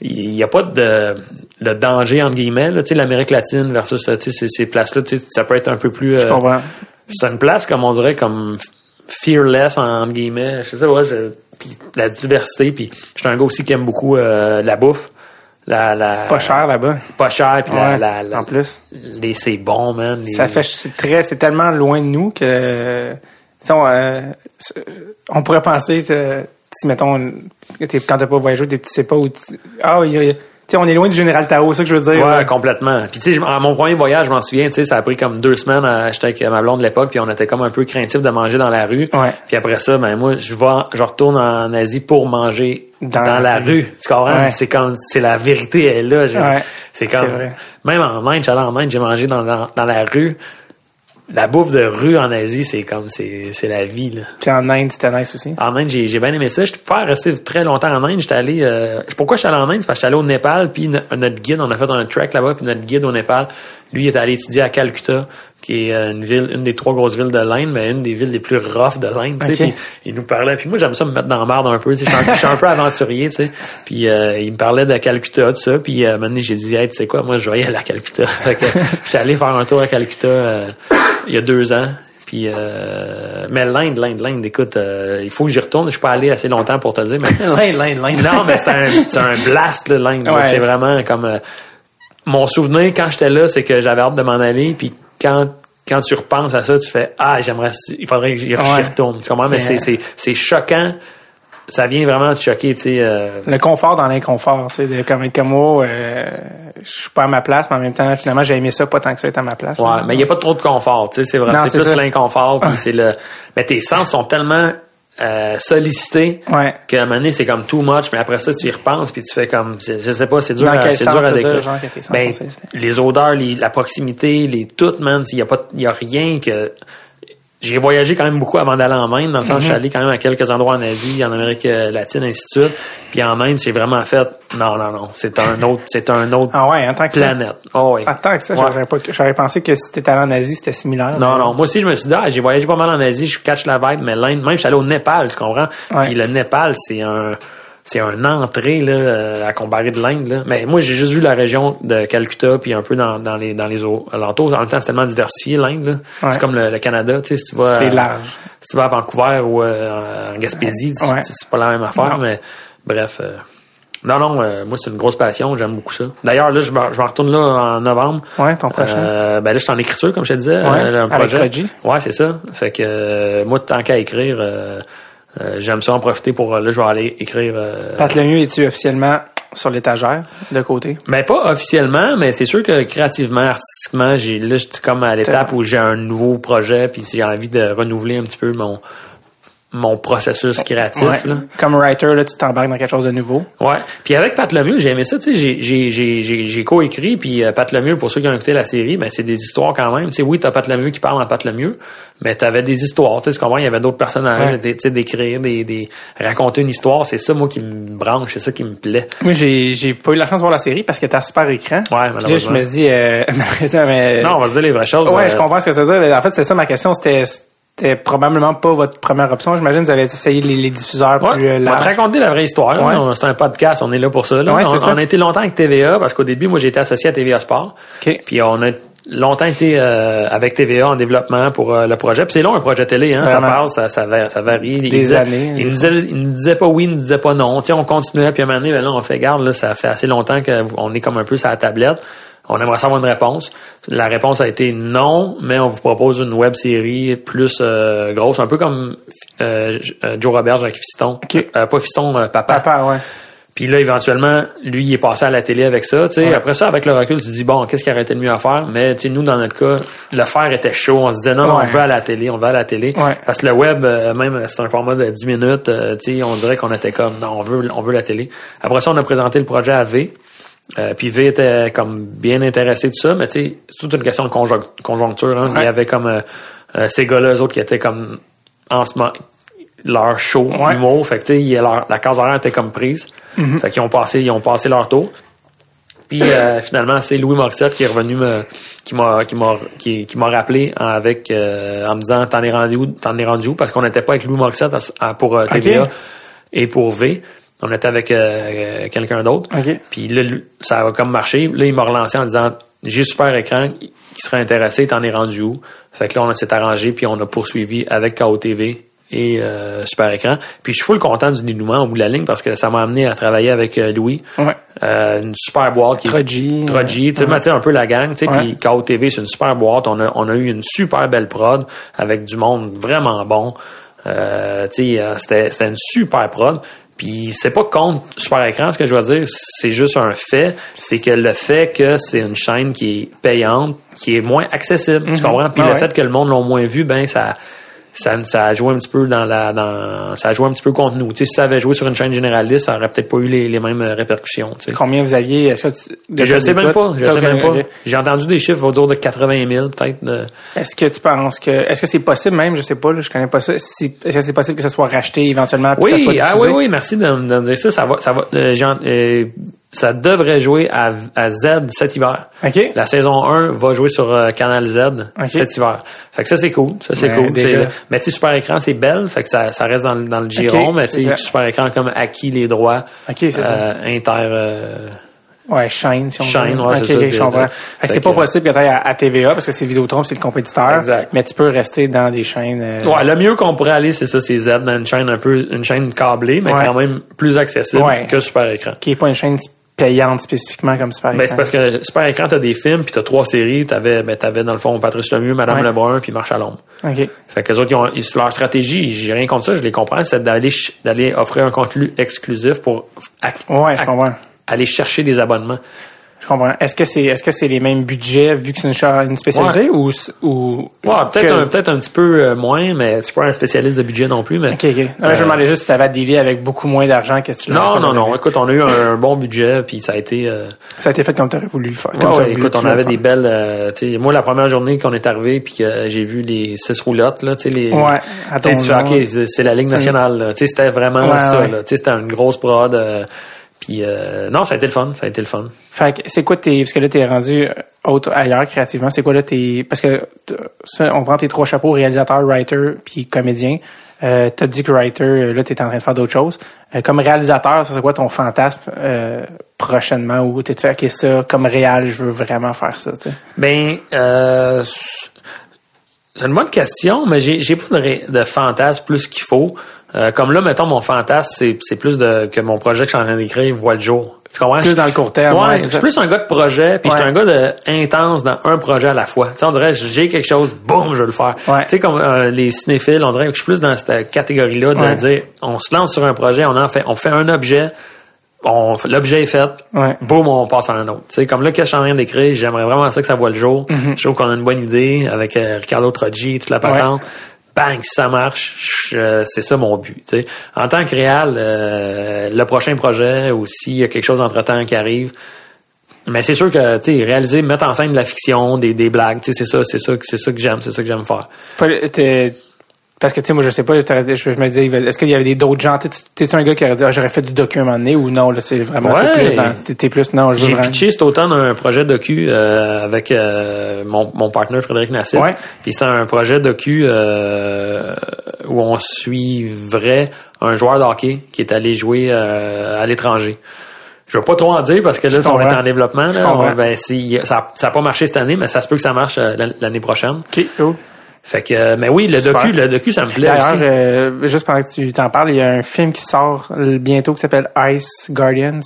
il n'y a pas de, de danger entre guillemets là, tu sais l'Amérique latine versus sais ces, ces places là tu sais ça peut être un peu plus Je euh, comprends. c'est une place comme on dirait comme fearless en guillemets. Je sais pas, je, puis la diversité, puis je suis un gars aussi qui aime beaucoup euh, la bouffe. La, la, Pas cher là-bas. Pas cher, puis la, Ouais, la, la- en plus. les c'est bon, man. les- Ça fait c'est très c'est tellement loin de nous que on, euh, on pourrait penser euh, si mettons quand t'as pas voyagé, tu sais pas où ah il on est loin du général Tao, c'est ça que je veux dire. Ouais, là. complètement. Puis tu sais, à mon premier voyage, je m'en souviens, tu sais, ça a pris comme deux semaines. à- J'étais avec ma blonde de l'époque, puis on était comme un peu craintif de manger dans la rue. Ouais. Puis après ça, ben moi, je vais, je retourne en Asie pour manger Dans dans, la rue. Tu comprends? Ouais. C'est comme, c'est la vérité elle est là. Ouais, c'est comme, même en Inde, j'allais en Inde, j'ai mangé dans, dans, dans la rue. La bouffe de rue en Asie, c'est comme, c'est, c'est la vie là. Puis en Inde, c'était nice aussi. En Inde, j'ai, j'ai bien aimé ça. Je peux pas rester très longtemps en Inde. J'étais allé. euh, pourquoi je suis allé en Inde? C'est parce que j'étais allé au Népal, puis no- notre guide, on a fait un trek là-bas, puis notre guide au Népal, lui, il est allé étudier à Calcutta, qui est euh, une ville, une des trois grosses villes de l'Inde, mais une des villes les plus rough de l'Inde. tu sais. Il nous parlait. Puis moi, j'aime ça me mettre dans la merde un peu. tu sais. Je suis un, peu aventurier, tu sais. Puis euh, il me parlait de Calcutta, tout ça. Puis euh, maintenant, j'ai dit, hey, tu sais quoi, moi, je vais aller à Calcutta. fait que je suis allé faire un tour à Calcutta euh, il y a deux ans. Puis, euh, mais l'Inde, l'Inde, l'Inde, écoute, euh, il faut que j'y retourne. Je suis pas allé assez longtemps pour te le dire, mais L'Inde, l'Inde, l'Inde. non, mais c'est un, c'est un blast, l'Inde. Ouais, c'est c'est- vraiment comme euh, mon souvenir quand j'étais là, c'est que j'avais hâte de m'en aller. Puis quand quand tu repenses à ça, tu fais ah j'aimerais, il faudrait que j'y Ouais. retourne. Tu comprends? Mais Mais- c'est c'est c'est choquant. Ça vient vraiment te choquer, tu sais. euh, Le confort dans l'inconfort, tu sais, de comme comme moi, euh, je suis pas à ma place, mais en même temps, finalement, j'ai aimé ça pas tant que ça être à ma place. Ouais, là. mais il y a pas trop de confort, tu sais, c'est vrai, Non, c'est plus ça. l'inconfort, puis c'est le mais tes sens sont tellement euh, sollicités Ouais. qu'à un moment donné, c'est comme too much, mais après ça, tu y repenses, puis tu fais comme, je sais pas, c'est dur, à, c'est dur à décrire. genre, Ben, les odeurs, les- la proximité, les tout, man, il y a pas, il y a rien que, j'ai voyagé quand même beaucoup avant d'aller en Inde, dans le sens que je suis Mhm. allé quand même à quelques endroits en Asie, en Amérique euh, latine, ainsi de suite. Puis en Inde, c'est vraiment fait, non, non, non, c'est un autre, c'est un autre Ah ouais, en tant que ça? planète. Oh, oui. En tant que ça, Ouais. j'aurais pensé que si t'étais allé en Asie, c'était similaire. Non, mais- non. Moi aussi, je me suis dit, ah, j'ai voyagé pas mal en Asie, je catch la vibe, mais l'Inde, même, je suis allé au Népal, tu comprends? Ouais. Puis le Népal, c'est un, c'est un entrée, là, à comparer de l'Inde, là. Mais moi, j'ai juste vu la région de Calcutta, puis un peu dans, dans les, dans les alentours. En même temps, c'est tellement diversifié, l'Inde. Ouais. C'est comme le, le Canada, tu sais, si tu vas. C'est large. Si tu vas à Vancouver ou euh, en Gaspésie, Ouais. c'est pas la même affaire, Non. mais bref. euh, non, non, euh, moi, c'est une grosse passion, j'aime beaucoup ça. D'ailleurs, là, je me, je me retourne là en novembre. Ouais, ton prochain. Euh, ben là, je suis en écriture, comme je te disais. Ouais, euh, un avec projet. Reggie. Ouais, c'est ça. Fait que euh, moi, tant qu'à écrire, j'aime ça en profiter pour. euh, Là, je vais aller écrire. Euh, Pat Lemieux, es-tu officiellement sur l'étagère, de côté? ben pas officiellement, mais c'est sûr que créativement, artistiquement, j'ai là, j'étais comme à l'étape où j'ai un nouveau projet, puis j'ai envie de renouveler un petit peu mon mon processus créatif. Ouais. Là. Comme writer, là, tu t'embarques dans quelque chose de nouveau. Ouais. Puis avec Pat Lemieux, j'ai aimé ça. Tu sais, j'ai j'ai j'ai j'ai j'ai coécrit. Puis euh, Pat Lemieux, pour ceux qui ont écouté la série, ben c'est des histoires quand même. Tu sais, oui, t'as Pat Lemieux qui parle en Pat Lemieux, mais t'avais des histoires. Tu sais, comprends Il y avait d'autres personnages. Ouais. Tu sais, d'écrire, des des raconter une histoire. C'est ça, moi, qui me branche. C'est ça qui me plaît. Moi, j'ai, j'ai pas eu la chance de voir la série parce que t'as super écran. Ouais, Puis là, je malheureusement. me dit, euh, mais, Non, on va se dire les vraies choses. ouais, euh, je comprends ce que ça veut dire. En fait, c'est ça ma question. C'était, c'était probablement pas votre première option. J'imagine que vous avez essayé les, les diffuseurs Ouais, plus euh, on va te raconter la vraie histoire. Ouais. C'est un podcast, on est là pour ça. Là. Ouais, on, ça. on a été longtemps avec TVA parce qu'au début, moi, j'ai été associé à TVA Sport. OK. Puis on a longtemps été euh, avec TVA en développement pour euh, le projet. Puis c'est long un projet télé, hein. Ça passe, ça, ça, ça varie. Il Des disait- années. Il nous, disait, il nous disait pas oui, il nous disait pas non. Tu sais, on continuait, puis à un moment donné, ben là, on fait garde, là, ça fait assez longtemps qu'on est comme un peu sur la tablette. On aimerait savoir une réponse. La réponse a été non, mais on vous propose une web série plus euh, grosse, un peu comme euh, euh, Joe Roberge avec Fiston. OK. Euh, pas Fiston, euh, papa. Papa, ouais. Puis là, éventuellement, lui, il est passé à la télé avec ça. tu sais. Ouais. Après ça, avec le recul, tu te dis, bon, qu'est-ce qui aurait été le mieux à faire? Mais tu sais, nous, dans notre cas, le faire était chaud. On se disait, non, non, Ouais. on va à la télé, on va à la télé. Ouais. Parce que le web, euh, même, c'est un format de 10 minutes. tu sais, on dirait qu'on était comme, non, on veut, on veut la télé. Après ça, on a présenté le projet à V. Euh, puis V était comme bien intéressé de ça, mais tu sais, c'est toute une question de conjonc- conjoncture. Hein. Il y avait comme euh, euh, ces gars-là, eux autres, qui étaient comme en ce moment leur show Ouais. humour. Fait que tu sais, la case horaire était comme prise. Mhm. Fait qu'ils ont passé, ils ont passé leur tour. Puis euh, finalement, c'est Louis Morissette qui est revenu me, qui m'a, qui m'a, qui, qui m'a rappelé avec, en me disant t'en es rendu où, t'en es rendu où, parce qu'on n'était pas avec Louis Morissette à- à- pour TVA et pour V. On était avec euh, quelqu'un d'autre. OK. Puis là, lui, ça a comme marché. Là, il m'a relancé en disant j'ai super écran. qui serait intéressé, t'en es rendu où? Fait que là, on s'est arrangé, puis on a poursuivi avec KOTV et euh, Super Écran. Puis je suis full content du dénouement au bout de la ligne parce que ça m'a amené à travailler avec euh, Louis. Ouais. Euh, une super boîte qui Troji. Troji, tu sais, un peu la gang, tu sais, Ouais. puis KOTV, c'est une super boîte. On a, on a eu une super belle prod avec du monde vraiment bon. Euh, tu sais, euh, c'était, c'était une super prod. Puis c'est pas contre Super Écran, ce que je veux dire, c'est juste un fait, c'est que le fait que c'est une chaîne qui est payante, qui est moins accessible, tu comprends? Puis Ah le ouais. fait que le monde l'ont moins vu, ben ça ça, ça a joué un petit peu dans la dans ça a joué un petit peu contre nous. Tu sais, si ça avait joué sur une chaîne généraliste, ça aurait peut-être pas eu les, les mêmes euh, répercussions. tu sais. Combien vous aviez? Est-ce que tu, Je sais même pas, je sais même pas. J'ai entendu des chiffres autour de 80 000 peut-être. de- Est-ce que tu penses que, est-ce que c'est possible même, je sais pas, là, je connais pas ça, si- est-ce que c'est possible que ça soit racheté éventuellement puis que ça soit Oui, ah oui, oui, merci de, me- de me dire ça. Ça va, ça va, euh, ça devrait jouer à, à Z cet hiver. OK. La saison 1 va jouer sur euh, Canal Z Ok. cet hiver. Fait que ça, c'est cool. Ça, c'est cool. déjà. Mais tu Super Écran, c'est belle. Fait que ça, ça reste dans, le- dans le giron. Mais tu. Super Écran comme acquis les droits c'est ça. euh, inter... euh, Ouais, Shine, si on Shine, veut. ouais, Ok, c'est c'est pas possible que tu à, à TVA parce que c'est Vidéotron, c'est le compétiteur. Exact. Mais tu peux rester dans des chaînes. euh, Ouais, le mieux qu'on pourrait aller, c'est ça, c'est Z, mais une chaîne un peu, une chaîne câblée, mais Ouais. quand même plus accessible Ouais. que Super Écran. qui est pas une chaîne payante spécifiquement comme Super Ben, c'est parce que Super Écran, t'as des films, puis t'as trois séries. T'avais, ben, t'avais dans le fond Patrice Lemieux, Madame Ouais. Lebrun, puis Marche à l'ombre. OK. Fait que les autres, ils ont, ils- leur stratégie, j'ai rien contre ça, je les comprends, c'est d'aller, d'aller offrir un contenu exclusif pour ac- Ouais, je ac- comprends. aller chercher des abonnements. Comprends. Est-ce que c'est est-ce que c'est les mêmes budgets vu que c'est une chaîne spécialisée ou ou Ouais, peut-être que- un, peut-être un petit peu euh, moins, mais c'est pas un spécialiste de budget non plus, mais. OK. Non, je me demandais juste si tu avais à dealer avec beaucoup moins d'argent que tu Non, non, non. Écoute, on a eu un bon budget, puis ça a été. euh, Ça a été fait comme tu aurais voulu le faire. Ouais, écoute, on avait des belles. euh, moi, la première journée qu'on est arrivé, puis que j'ai vu les six roulottes, là, tu sais, les. Ouais, Tu ok, c'est la ligue nationale. Tu sais, c'était vraiment ça. là. Tu sais, c'était une grosse prod. Puis euh, non, ça a été le fun. Ça a été le fun. Fait que c'est quoi tes parce que là t'es rendu euh, autre ailleurs créativement, c'est quoi là tes parce que ça, on prend tes trois chapeaux réalisateur, writer puis comédien. Euh, t'as dit que writer euh, là t'es en train de faire d'autres choses. Euh, comme réalisateur, ça c'est quoi ton fantasme euh, prochainement? Ou t'es fait ok ça comme réal, je veux vraiment faire ça, tu sais? Ben, euh, c'est une bonne question, mais j'ai j'ai pas de, de fantasme plus qu'il faut. Euh, comme là, mettons, mon fantasme, c'est c'est plus de que mon projet que je suis en train d'écrire voit le jour. Tu comprends? Plus dans le court terme, Ouais, ouais, je c'est suis plus un gars de projet, puis je suis Ouais. un gars de intense dans un projet à la fois. Tu sais, on dirait, j'ai quelque chose, boum, je veux le faire. Ouais. Tu sais, comme euh, les cinéphiles, on dirait que je suis plus dans cette catégorie-là de Ouais. dire, on se lance sur un projet, on en fait, on fait un objet, on, l'objet est fait, Ouais. boum, on passe à un autre. Tu sais, comme là, qu'est-ce que je suis en train d'écrire, j'aimerais vraiment ça que ça voit le jour. Mm-hmm. Je trouve qu'on a une bonne idée avec euh, Ricardo Troggi, toute la patente. Bang, ça marche, je- c'est ça mon but. En tant que réal, euh, le prochain projet ou s'il y a quelque chose entre-temps qui arrive, mais c'est sûr que tu réaliser, mettre en scène de la fiction, des, des blagues, c'est ça, c'est ça, c'est ça que j'aime, c'est ça que j'aime faire. Parce que tu sais, moi je sais pas, je, me disais, est-ce qu'il y avait des d'autres gens, t'es- t'es-tu un gars qui aurait dit ah, j'aurais fait du docu un moment donné ou non, là c'est vraiment t'es Ouais. plus t'es, non, je veux J'ai pitché cet automne un projet docu euh, avec euh, mon, mon partenaire Frédéric Nassif. Ouais. Puis c'était un projet docu euh, où on suivrait un joueur de hockey qui est allé jouer euh, à l'étranger. Je veux pas trop en dire parce que là, on est en développement. Là. On- ben, si, ça, ça a pas marché cette année, mais ça se peut que ça marche euh, l'an- l'année prochaine. Ok, cool. Fait que, euh, mais oui, le Super. docu, le docu, ça me plaît D'ailleurs, aussi. euh, juste pendant que tu t'en parles, il y a un film qui sort bientôt qui s'appelle Ice Guardians,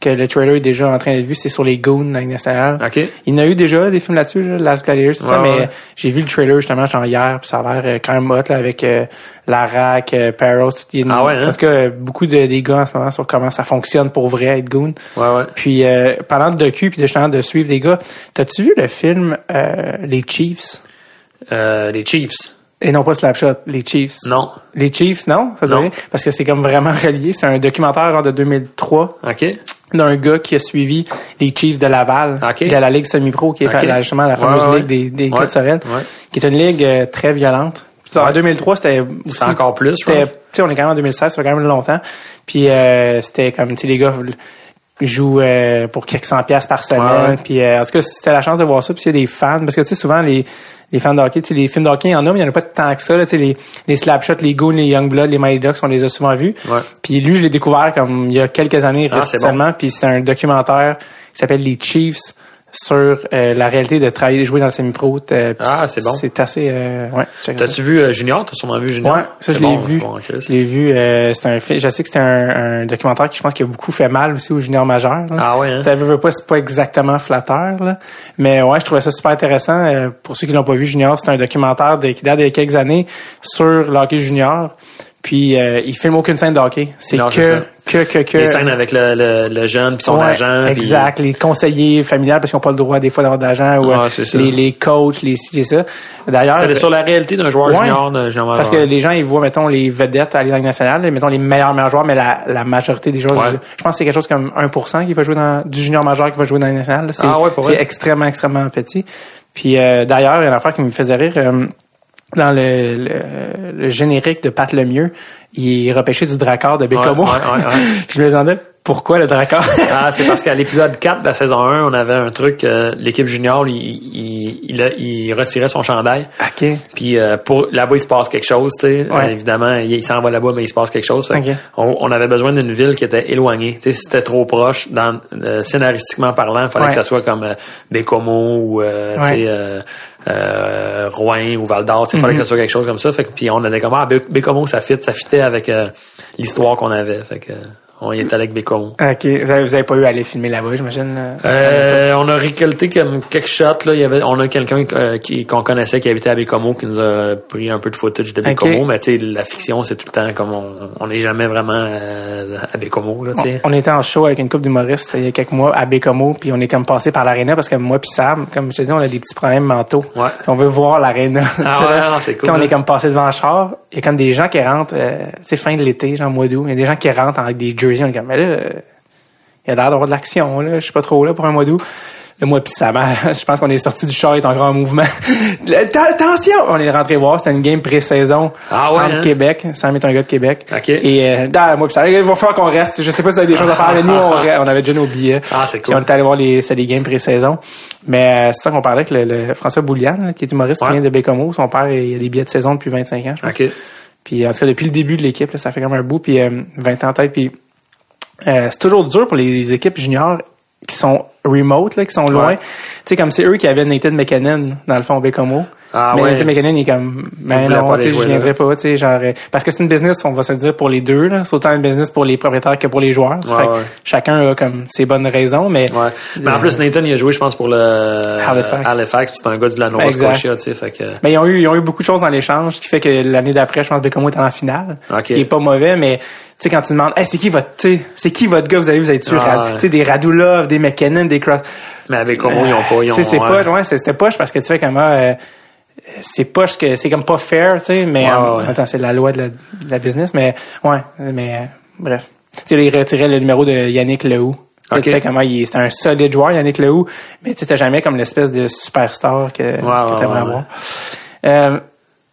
que le trailer est déjà en train d'être vu, c'est sur les goons nationale. OK. Il y en a eu déjà des films là-dessus, là, Last Gladiators, tout ça, Ouais, mais j'ai vu le trailer justement genre hier, puis ça a l'air euh, quand même hot là, avec euh, Larac, euh, Perros, tout, y Ah ouais, hein? en tout cas beaucoup de des gars en ce moment sur comment ça fonctionne pour vrai être goon. Ouais, ouais. Puis euh, parlant de docu puis justement de suivre des gars, t'as-tu vu le film euh, Les Chiefs? Euh, les Chiefs. et non pas Slapshot, Les Chiefs. Non. Les Chiefs, non? Ça Non. Parce que c'est comme vraiment relié. C'est un documentaire genre de 2003 OK. d'un gars qui a suivi les Chiefs de Laval, de la Ligue semi-pro, qui est la- justement la fameuse ouais, ligue des, des de Sorel, qui est une ligue euh, très violente. En Ouais. 2003, c'était aussi... C'est encore plus, je c'était- pense. Tu sais, on est quand même en 2016, ça fait quand même longtemps. Puis euh, c'était comme, tu sais, les gars jouent euh, pour quelques cent piastres par semaine. Puis euh, en tout cas, c'était la chance de voir ça. Puis il y a des fans, parce que tu sais, souvent les les fans de hockey, les films de hockey, il y en a, mais il y en a pas tant que ça. Là, les, les Slapshots, les Goons, les Youngblood, les Mighty Ducks, on les a souvent vus. Ouais. Puis lui, je l'ai découvert comme il y a quelques années Ah, récemment. Puis c'est un documentaire qui s'appelle Les Chiefs sur euh, la réalité de travailler et jouer dans le semi-pro. Euh, Ah, c'est bon. C'est assez... Euh, ouais. T'as-tu vu euh, Junior? T'as sûrement vu Junior? Ouais, ça je l'ai bon, vu. bon, je l'ai vu. euh, c'est un je sais que c'est un, un documentaire qui je pense qui a beaucoup fait mal aussi aux juniors majeurs. là. Ah ouais, hein? Ça veut, veut pas, c'est pas exactement flatteur, là. Mais ouais, je trouvais ça super intéressant. Euh, pour ceux qui l'ont pas vu, Junior, c'est un documentaire de, qui date de quelques années sur le hockey junior. Puis euh, il filme aucune scène de hockey. C'est que, que, que, que. Les scènes avec le, le, le jeune puis son Ouais, agent. puis- Exact. Les conseillers familiales parce qu'ils n'ont pas le droit des fois d'avoir d'agent ou Ah, euh, les, les coachs, les ci, les ça. D'ailleurs, C'est sur la réalité d'un joueur Ouais. junior, junior parce que les gens, ils voient, mettons, les vedettes à Ligue nationale, mettons les meilleurs meilleurs joueurs, mais la, la majorité des joueurs, je, je pense que c'est quelque chose comme 1% qui va jouer dans, du junior majeur qui va jouer dans Ligue nationale. C'est, Ah extrêmement, extrêmement petit. Puis euh, d'ailleurs, il y a une affaire qui me faisait rire. euh, dans le, le, le générique de Pat Lemieux, il est repêché du Drakkar de Bécomo. Ouais, ouais, ouais, je me demandais pourquoi le Drakkar? Ah, c'est parce qu'à l'épisode 4 de la saison 1, on avait un truc, euh, l'équipe junior, il, il, il, a- il retirait son chandail. OK. Puis euh, pour là-bas, il se passe quelque chose, tu sais. Ouais. Euh, évidemment, il, s'en va là-bas, mais il se passe quelque chose. Fait que Ok. on, on avait besoin d'une ville qui était éloignée. Tu sais, si c'était trop proche, dans, euh, scénaristiquement parlant, il fallait Ouais. que ça soit comme euh, Bécomo ou euh, tu Ouais. sais, euh, euh, Rouen ou Val d'Or. Il fallait Mhm. que ça soit quelque chose comme ça. Fait que, puis on avait comme ah, Bé- Bécomo, ça fit, ça fitait avec euh, l'histoire qu'on avait. Fait que on y était avec Bécomo. OK. Vous avez, vous avez pas eu à aller filmer là-bas, j'imagine? là? Euh, on a récolté comme quelques shots là. Il y avait, on a quelqu'un euh, qui qu'on connaissait qui habitait à Bécomo qui nous a pris un peu de footage de Bécomo. Mais tu sais, la fiction c'est tout le temps comme on on n'est jamais vraiment euh, à Bécomo là. Tu sais. On, on était en show avec une couple d'humoristes il y a quelques mois à Bécomo, puis on est comme passé par l'aréna parce que moi puis Sam, comme je te dis, on a des petits problèmes mentaux. Ouais. On veut voir l'aréna. Ah ouais, c'est cool, Puis on hein. est comme passé devant le char. Il y a comme des gens qui rentrent, euh, tu sais, fin de l'été, genre mois d'août. Il y a des gens qui rentrent avec des jerseys. On est comme, mais là, euh, il y a l'air d'avoir de l'action, là. Je suis pas trop là pour un mois d'août. Le mois puis Sam, je pense qu'on est sorti du char, il est encore en mouvement. Attention! On est rentré voir, c'était une game pré-saison Ah ouais, hein? Québec. Sam est un gars de Québec. Ok. Et euh, dans, moi puis Sam, il va falloir qu'on reste. Je sais pas si vous avez des choses à faire, mais nous, on, on avait déjà nos billets. Ah, c'est Puis cool. on est allé voir les, c'était des games pré-saison. Mais euh, c'est ça qu'on parlait avec le, le François Boulian, qui est humoriste, qui Ouais. vient de Bécomo. Son père, il a des billets de saison depuis 25 ans, je pense. Ok. Puis en tout cas, depuis le début de l'équipe, ça fait comme un bout, puis euh, 20 ans en tête. Puis euh, c'est toujours dur pour les équipes juniors qui sont remote, là, qui sont loin. Ouais. Tu sais, comme c'est eux qui avaient Nathan McKinnon, dans le fond, Bécomo. Ah mais ouais. Nathan McKinnon, il est comme, ben non, tu sais, je viendrai pas, tu sais, genre, euh, parce que c'est une business, on va se dire, pour les deux, là. C'est autant une business pour les propriétaires que pour les joueurs. Ouais, Fait que. Chacun a comme ses bonnes raisons, mais. Ouais. Mais en plus, Nathan, il a joué, je pense, pour le Halifax. Halifax puis c'est un gars de la Nova. Scotia, tu sais, fait que. Mais ils ont eu, ils ont eu beaucoup de choses dans l'échange, ce qui fait que l'année d'après, je pense que Bécomo est en finale. Ok. Ce qui est pas mauvais, mais, sais, quand tu demandes, hey, c'est qui votre, tu sais, c'est qui votre gars, vous avez vous avez tué, Ah, ouais. tu sais, des Radulov, des McKinnon, des Cross. Mais avec Como, ils ont pas, ils ont. Tu c'est ouais. pas, ouais, c'était poche parce que tu fais comment, euh, c'est poche que, c'est comme pas fair, tu sais, mais, Ouais, euh, ouais. attends, c'est la loi de la, de la business, mais, ouais, mais, euh, bref. Tu sais, là, ils retiraient le numéro de Yannick Lehoux. Là, Ok. Tu sais comment il est, c'est un solide joueur, Yannick Lehoux, mais tu sais, t'as jamais comme l'espèce de superstar que, que t'aimerais ouais, avoir. Euh,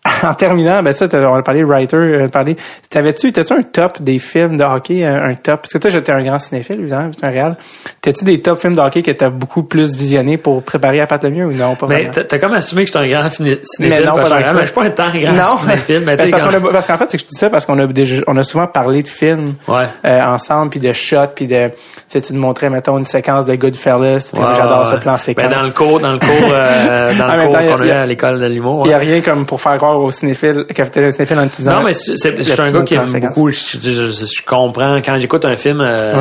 en terminant, ben ça, on a parlé de writer, euh, parlé. T'avais-tu, t'as-tu un top des films de hockey, un, un top? Parce que toi, j'étais un grand cinéphile, évidemment, c'est un réel. T'as-tu des top films de hockey que t'as beaucoup plus visionné pour préparer à Pat Lemieux ou non, pas Mais vraiment? t'as comme assumé que j'étais un grand ciné- Mais cinéphile. non, pas ça. je suis pas un tant grand non, cinéphile, mais tu parce, qu'on a- qu'en fait, c'est que je dis ça parce qu'on a déjà, on a souvent parlé de films Ouais. euh, ensemble, puis de shots, puis de, tu sais, tu te montrais, mettons, une séquence de Goodfellas, puis j'adore ouais, ouais. plan séquence. Ben, dans le cours, dans le cours, euh, dans le cours qu'on a a- à l'école de l'humour. Il y a rien comme pour faire croire cinéphiles que t'es un cinéphile en te disant. Non, mais c'est- c'est- je suis un gars qui aime beaucoup. Je, je- je- je comprends. Quand j'écoute un film, euh,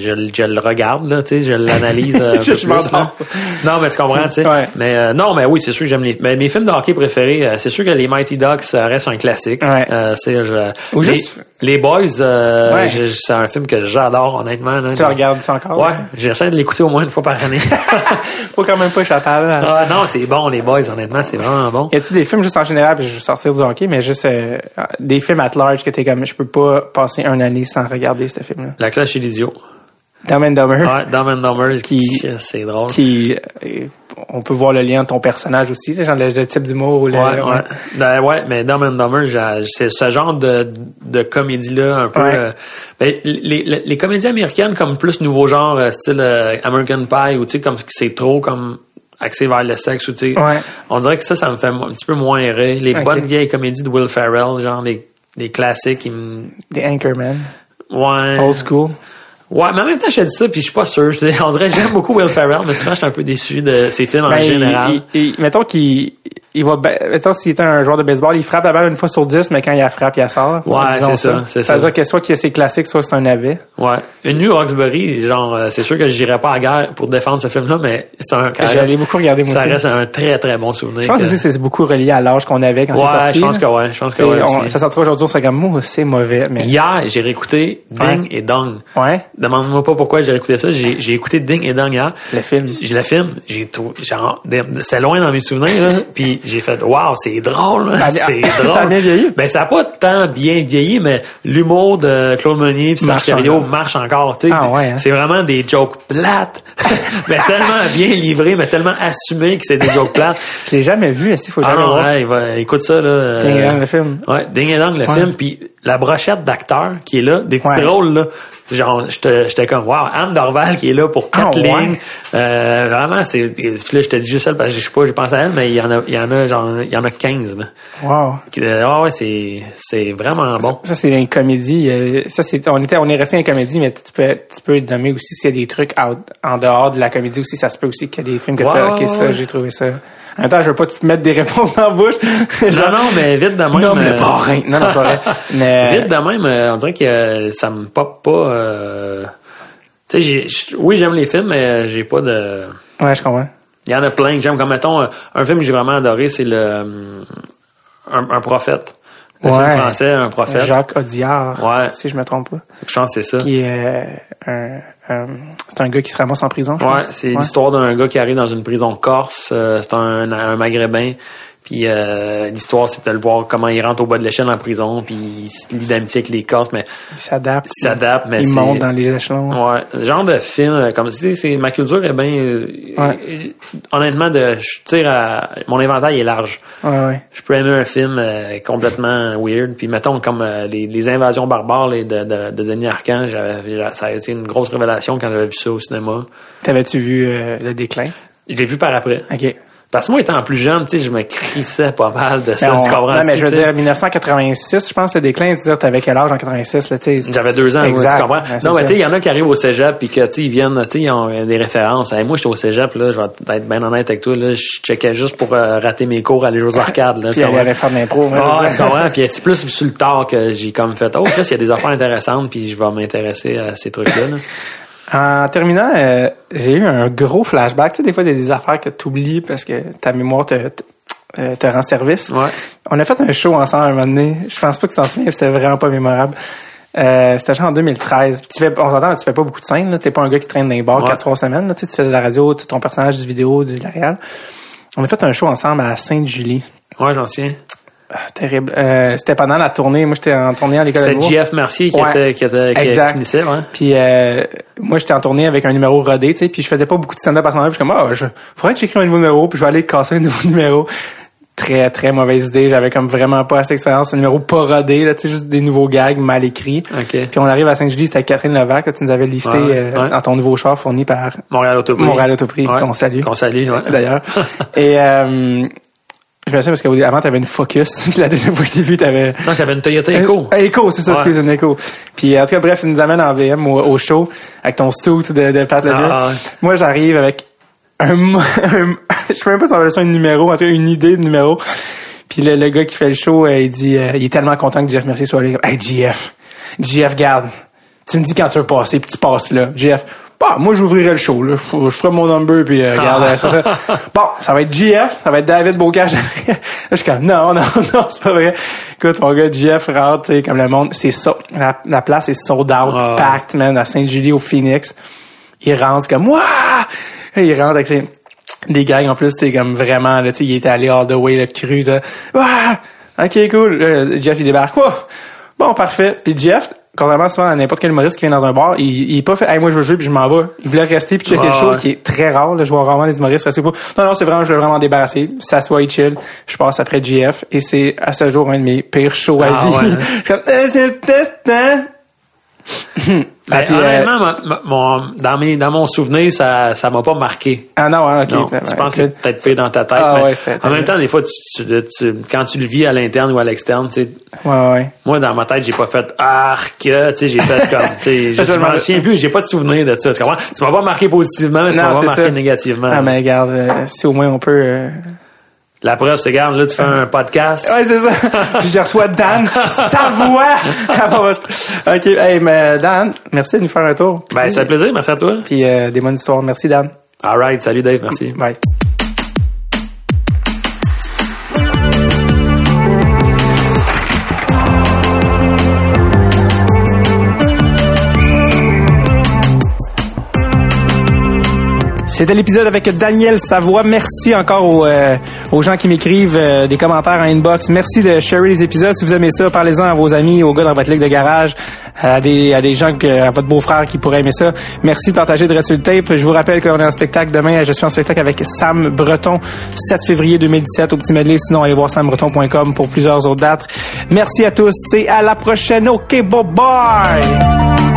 je, le- je le regarde, là, tu sais, je l'analyse euh, Je- plus. là. Non, mais tu comprends, tu sais. Ouais. Mais euh, non, mais oui, c'est sûr que j'aime les. Mais mes films de hockey préférés, euh, c'est sûr que les Mighty Ducks reste un classique. Ouais. C'est je- Ou juste- les Boys, euh, Ouais. c'est un film que j'adore honnêtement. là. Tu regardes ça encore? Ouais, j'essaie de l'écouter au moins une fois par année. Faut quand même pas échapper ça. ah non, c'est bon les Boys, honnêtement, c'est vraiment bon. Y a-tu des films juste en général, puis je vais sortir du hockey, mais juste euh, des films at large que t'es comme, je peux pas passer une année sans regarder ce film-là? La classe chez l'idiot. Dumb and Dumber, Ouais, Dumb and Dumber, Qui- c'est drôle. qui, euh, on peut voir le lien de ton personnage aussi, genre le, le type d'humour. ou le- Ouais, ouais. Ben, ouais, mais Dumb and Dumber, c'est ce genre de, de comédie-là, un peu. Ouais. euh, ben, les, les, les comédies américaines, comme plus nouveau genre, euh, style euh, American Pie, ou tu sais, comme c'est trop comme axé vers le sexe, ou tu sais. Ouais. On dirait que ça, ça me fait un petit peu moins rire. Les bonnes vieilles comédies de Will Ferrell, genre les, les classiques, me. Des Anchorman, Ouais. Old School. Ouais, mais en même temps, je dis ça, puis je suis pas sûr. On dirait j'aime beaucoup Will Ferrell, mais souvent, je suis un peu déçu de ses films en Ben, général. il- il- mettons qu'il il va mettons s'il était un joueur de baseball, il frappe la balle une fois sur dix, mais quand il la frappe, il la sort. Ouais, c'est ça, c'est ça. C'est-à-dire que soit a ses classiques, soit c'est un navet. Ouais. Une nuit Roxbury, genre, euh, c'est sûr que je n'irais pas à la guerre pour défendre ce film-là, mais c'est un, J'allais beaucoup regarder moi ça aussi. reste un très très bon souvenir. Je pense que- aussi que c'est beaucoup relié à l'âge qu'on avait quand c'est Ouais, sorti. je pense que là. ouais, je pense que ouais. on- ça sortira aujourd'hui, serait comme, moi, c'est mauvais, mais. Hier, j'ai réécouté Ding et Dong. Ouais, Demande-moi pas pourquoi j'ai réécouté ça. J'ai, écouté Ding et Dong hier. le film. J'ai le film, j'ai tout, genre, c'était loin dans mes souvenirs, là, puis j'ai fait, waouh, c'est drôle, Ça a- c'est ça a drôle. bien vieilli? Ben, ça a pas tant bien vieilli, mais l'humour de Claude Meunier pis Marche encore. marche encore, tu sais. Ah ouais, hein? C'est vraiment des jokes plates, mais tellement bien livrés, mais tellement assumés que c'est des jokes plates. Je l'ai jamais vu, est-ce qu'il faut Ah jamais non, voir? ouais, écoute ça, là. euh, Ding et Dong, le film. Ouais, Ding le Ouais. film, puis la brochette d'acteurs qui est là, des petits Ouais. rôles là. Genre, j'étais comme wow, Anne Dorval qui est là pour quatre Ah, ouais. lignes. Euh, vraiment, c'est puis là je te dis juste elle parce que je sais pas, j'ai pensé à elle, mais il y en a il y en a genre il y en a 15 là. Wow. Euh, Ah ouais, c'est c'est vraiment bon. Ça, c'est une comédie. euh, Ça, c'est, on était, on est resté en comédie, mais tu peux, tu peux nommer aussi s'il y a des trucs out- en dehors de la comédie aussi. Ça se peut aussi qu'il y a des films que tu Ouais, fais, ouais, ok, ça, j'ai trouvé ça. En temps, je veux pas te mettre des réponses dans la bouche. Non non, mais vite de même. non, mais euh, pas rien. Non, non, pas vrai. Mais, Vite de même, euh, on dirait que euh, ça me pop pas euh, tu sais, oui, j'aime les films, mais euh, j'ai pas de ouais, je comprends. Il y en a plein que j'aime. Comme mettons, euh, un film que j'ai vraiment adoré, c'est le euh, un, un prophète. Le Ouais. film français, un prophète. Jacques Audiard. Ouais. Si je me trompe pas. Je pense que c'est ça. Qui est, euh, un, un- c'est un gars qui se ramasse en prison, je Ouais, c'est l'histoire d'un gars qui arrive dans une prison corse. euh, c'est un, un maghrébin. Puis euh, l'histoire, c'est de le voir comment il rentre au bas de l'échelle en prison. Puis il se lie d'amitié avec les Corses, mais Il s'adapte. il s'adapte. Mais Il monte dans les échelons. Ouais, le genre de film euh, comme tu sais, c'est ma culture est bien euh, Ouais. honnêtement de je tire à mon inventaire est large. Ouais, ouais. Je peux aimer un film euh, complètement weird. Puis mettons comme euh, les, les invasions barbares là, de, de, de Denis Arcand, ça a été une grosse révélation quand j'avais vu ça au cinéma. T'avais-tu vu euh, le déclin? Je l'ai vu par après. OK. Parce que moi, étant plus jeune, tu sais, je me crissais pas mal de ça. Ben, on- tu comprends? Non, mais je veux dire, 1986, je pense, le déclin, tu t'avais quel âge en 86, là, tu sais? J'avais deux ans, ouais, Exact. tu comprends? Non, mais tu sais, il y en a qui arrivent au cégep puis que, tu sais, ils viennent, tu sais, ils ont des références. Moi, j'étais au cégep, là, je vais être bien honnête avec toi, là, je checkais juste pour euh, rater mes cours, aller jouer aux arcades, là. Puis allait faire de l'impro. Ah, c'est tu comprends? Puis c'est plus sur le tard que j'ai comme fait, oh, il y a des affaires intéressantes puis je vais m'intéresser à ces trucs-là, là. En terminant, euh, j'ai eu un gros flashback. Tu sais, des fois, il y a des affaires que tu oublies parce que ta mémoire te, te, euh, te rend service. Ouais. On a fait un show ensemble un moment donné. Je pense pas que tu t'en souviens, c'était vraiment pas mémorable. Euh, c'était genre en 2013. Puis Tu fais, on s'entend, tu fais pas beaucoup de scènes. T'es pas un gars qui traîne dans les bars Ouais. 4-3 semaines. Là. Tu, sais, tu fais de la radio, ton personnage du vidéo, de la réal. On a fait un show ensemble à Sainte-Julie. Ouais, j'en souviens. Ah, terrible. Euh, c'était pendant la tournée. Moi, j'étais en tournée à l'école de C'était. JF Mercier qui Ouais. était, qui était, qui Exact. finissait, ouais. Puis euh, moi, j'étais en tournée avec un numéro rodé, tu sais, puis je faisais pas beaucoup de stand-up à ce moment-là. Puis je suis comme, ah, je, faudrait que j'écrive un nouveau numéro, puis je vais aller casser un nouveau numéro. Très, très mauvaise idée. J'avais comme vraiment pas assez d'expérience. Un numéro pas rodé, là, tu sais, juste des nouveaux gags mal écrits. OK. Puis on arrive à Saint-Julie, c'était Catherine Levac, que tu nous avais listé Ouais, euh, dans ton nouveau char fourni par Montréal Autoprix. Montréal Autoprix, qu'on salue. Qu'on salue, ouais. d'ailleurs. Et euh, je me souviens parce qu'avant, t'avais une Focus. Puis la deuxième fois que vu, t'avais... Non, j'avais une Toyota Echo. Euh, Echo, c'est ça, Ouais. excuse, une Echo. Puis en tout cas, bref, il nous amène en VM au, au show avec ton suit de, de Pat Lemieux. Ah, ouais. Moi, j'arrive avec un, un- je sais même pas si on ça un numéro, en tout cas une idée de numéro. Puis le, le gars qui fait le show, euh, il dit, euh, il est tellement content que Jeff Mercier soit là. Hey, GF, GF, garde. Tu me dis quand tu veux passer, puis tu passes là. GF, bah, moi, j'ouvrirai le show, là. Je, je ferai mon number, puis euh, regarde, euh, ça, ça. Bon, ça va être GF, ça va être David Bocage. là, je suis comme, non, non, non, c'est pas vrai. Écoute, mon gars, GF rentre, tu sais, comme le monde, c'est ça. La, la place est sold out, Ah. packed, man, à Saint-Julie, au Phoenix. Il rentre, comme! Et il rentre avec ses, des gags, en plus, t'es comme vraiment, là, tu sais, il était allé all the way, le cru, là. Wouah! Ok, cool. Là, Jeff, il débarque. Wouah! Bon, parfait. Puis Jeff, contrairement souvent à n'importe quel humoriste qui vient dans un bar, il, il est pas fait, hey, moi, je veux jouer puis je m'en vais. Il voulait rester puis checker le show, qui est très rare, là. Je vois rarement les humoristes rester pas. Non, non, c'est vraiment, je veux vraiment débarrasser. S'assoit, il chill. Je passe après JF et c'est, à ce jour, un de mes pires shows à Ah, vie. ouais. Je suis comme, Eh, c'est le test, hein? Ben, Ah, puis, euh, honnêtement, mon, dans, mes, dans mon souvenir, ça ça m'a pas marqué. Ah non, hein, ok. Non, tu penses que c'est peut-être fait dans ta tête. Ah mais ouais, en même temps, des fois, tu, tu- tu- quand tu le vis à l'interne ou à l'externe, tu sais, Ouais, ouais. moi, dans ma tête, j'ai pas fait arc, tu sais, j'ai fait comme, tu sais, je m'en souviens plus, j'ai pas de souvenir de ça. Tu comprends? Tu m'as pas marqué positivement, mais tu m'as pas marqué ça. négativement. Ah, mais regarde, euh, si au moins on peut... euh, La preuve, c'est, regarde, là, tu fais un podcast. Ouais, c'est ça. Puis je reçois Dan, sa voix. ok, hey, mais Dan, merci de nous faire un tour. Ben, ça fait plaisir, merci à toi. Puis euh, des bonnes histoires. Merci, Dan. Alright, salut Dave, merci. Bye. C'était l'épisode avec Daniel Savoie. Merci encore aux, euh, aux gens qui m'écrivent euh, des commentaires en inbox. Merci de share les épisodes. Si vous aimez ça, parlez-en à vos amis, aux gars dans votre ligue de garage, à des, à des gens, que, à votre beau-frère qui pourrait aimer ça. Merci de partager de Red Tape. Je vous rappelle qu'on est en spectacle demain. Je suis en spectacle avec Sam Breton, 7 février 2017 au Petit Medley. Sinon, allez voir sambreton.com pour plusieurs autres dates. Merci à tous et à la prochaine. OK, bye bye!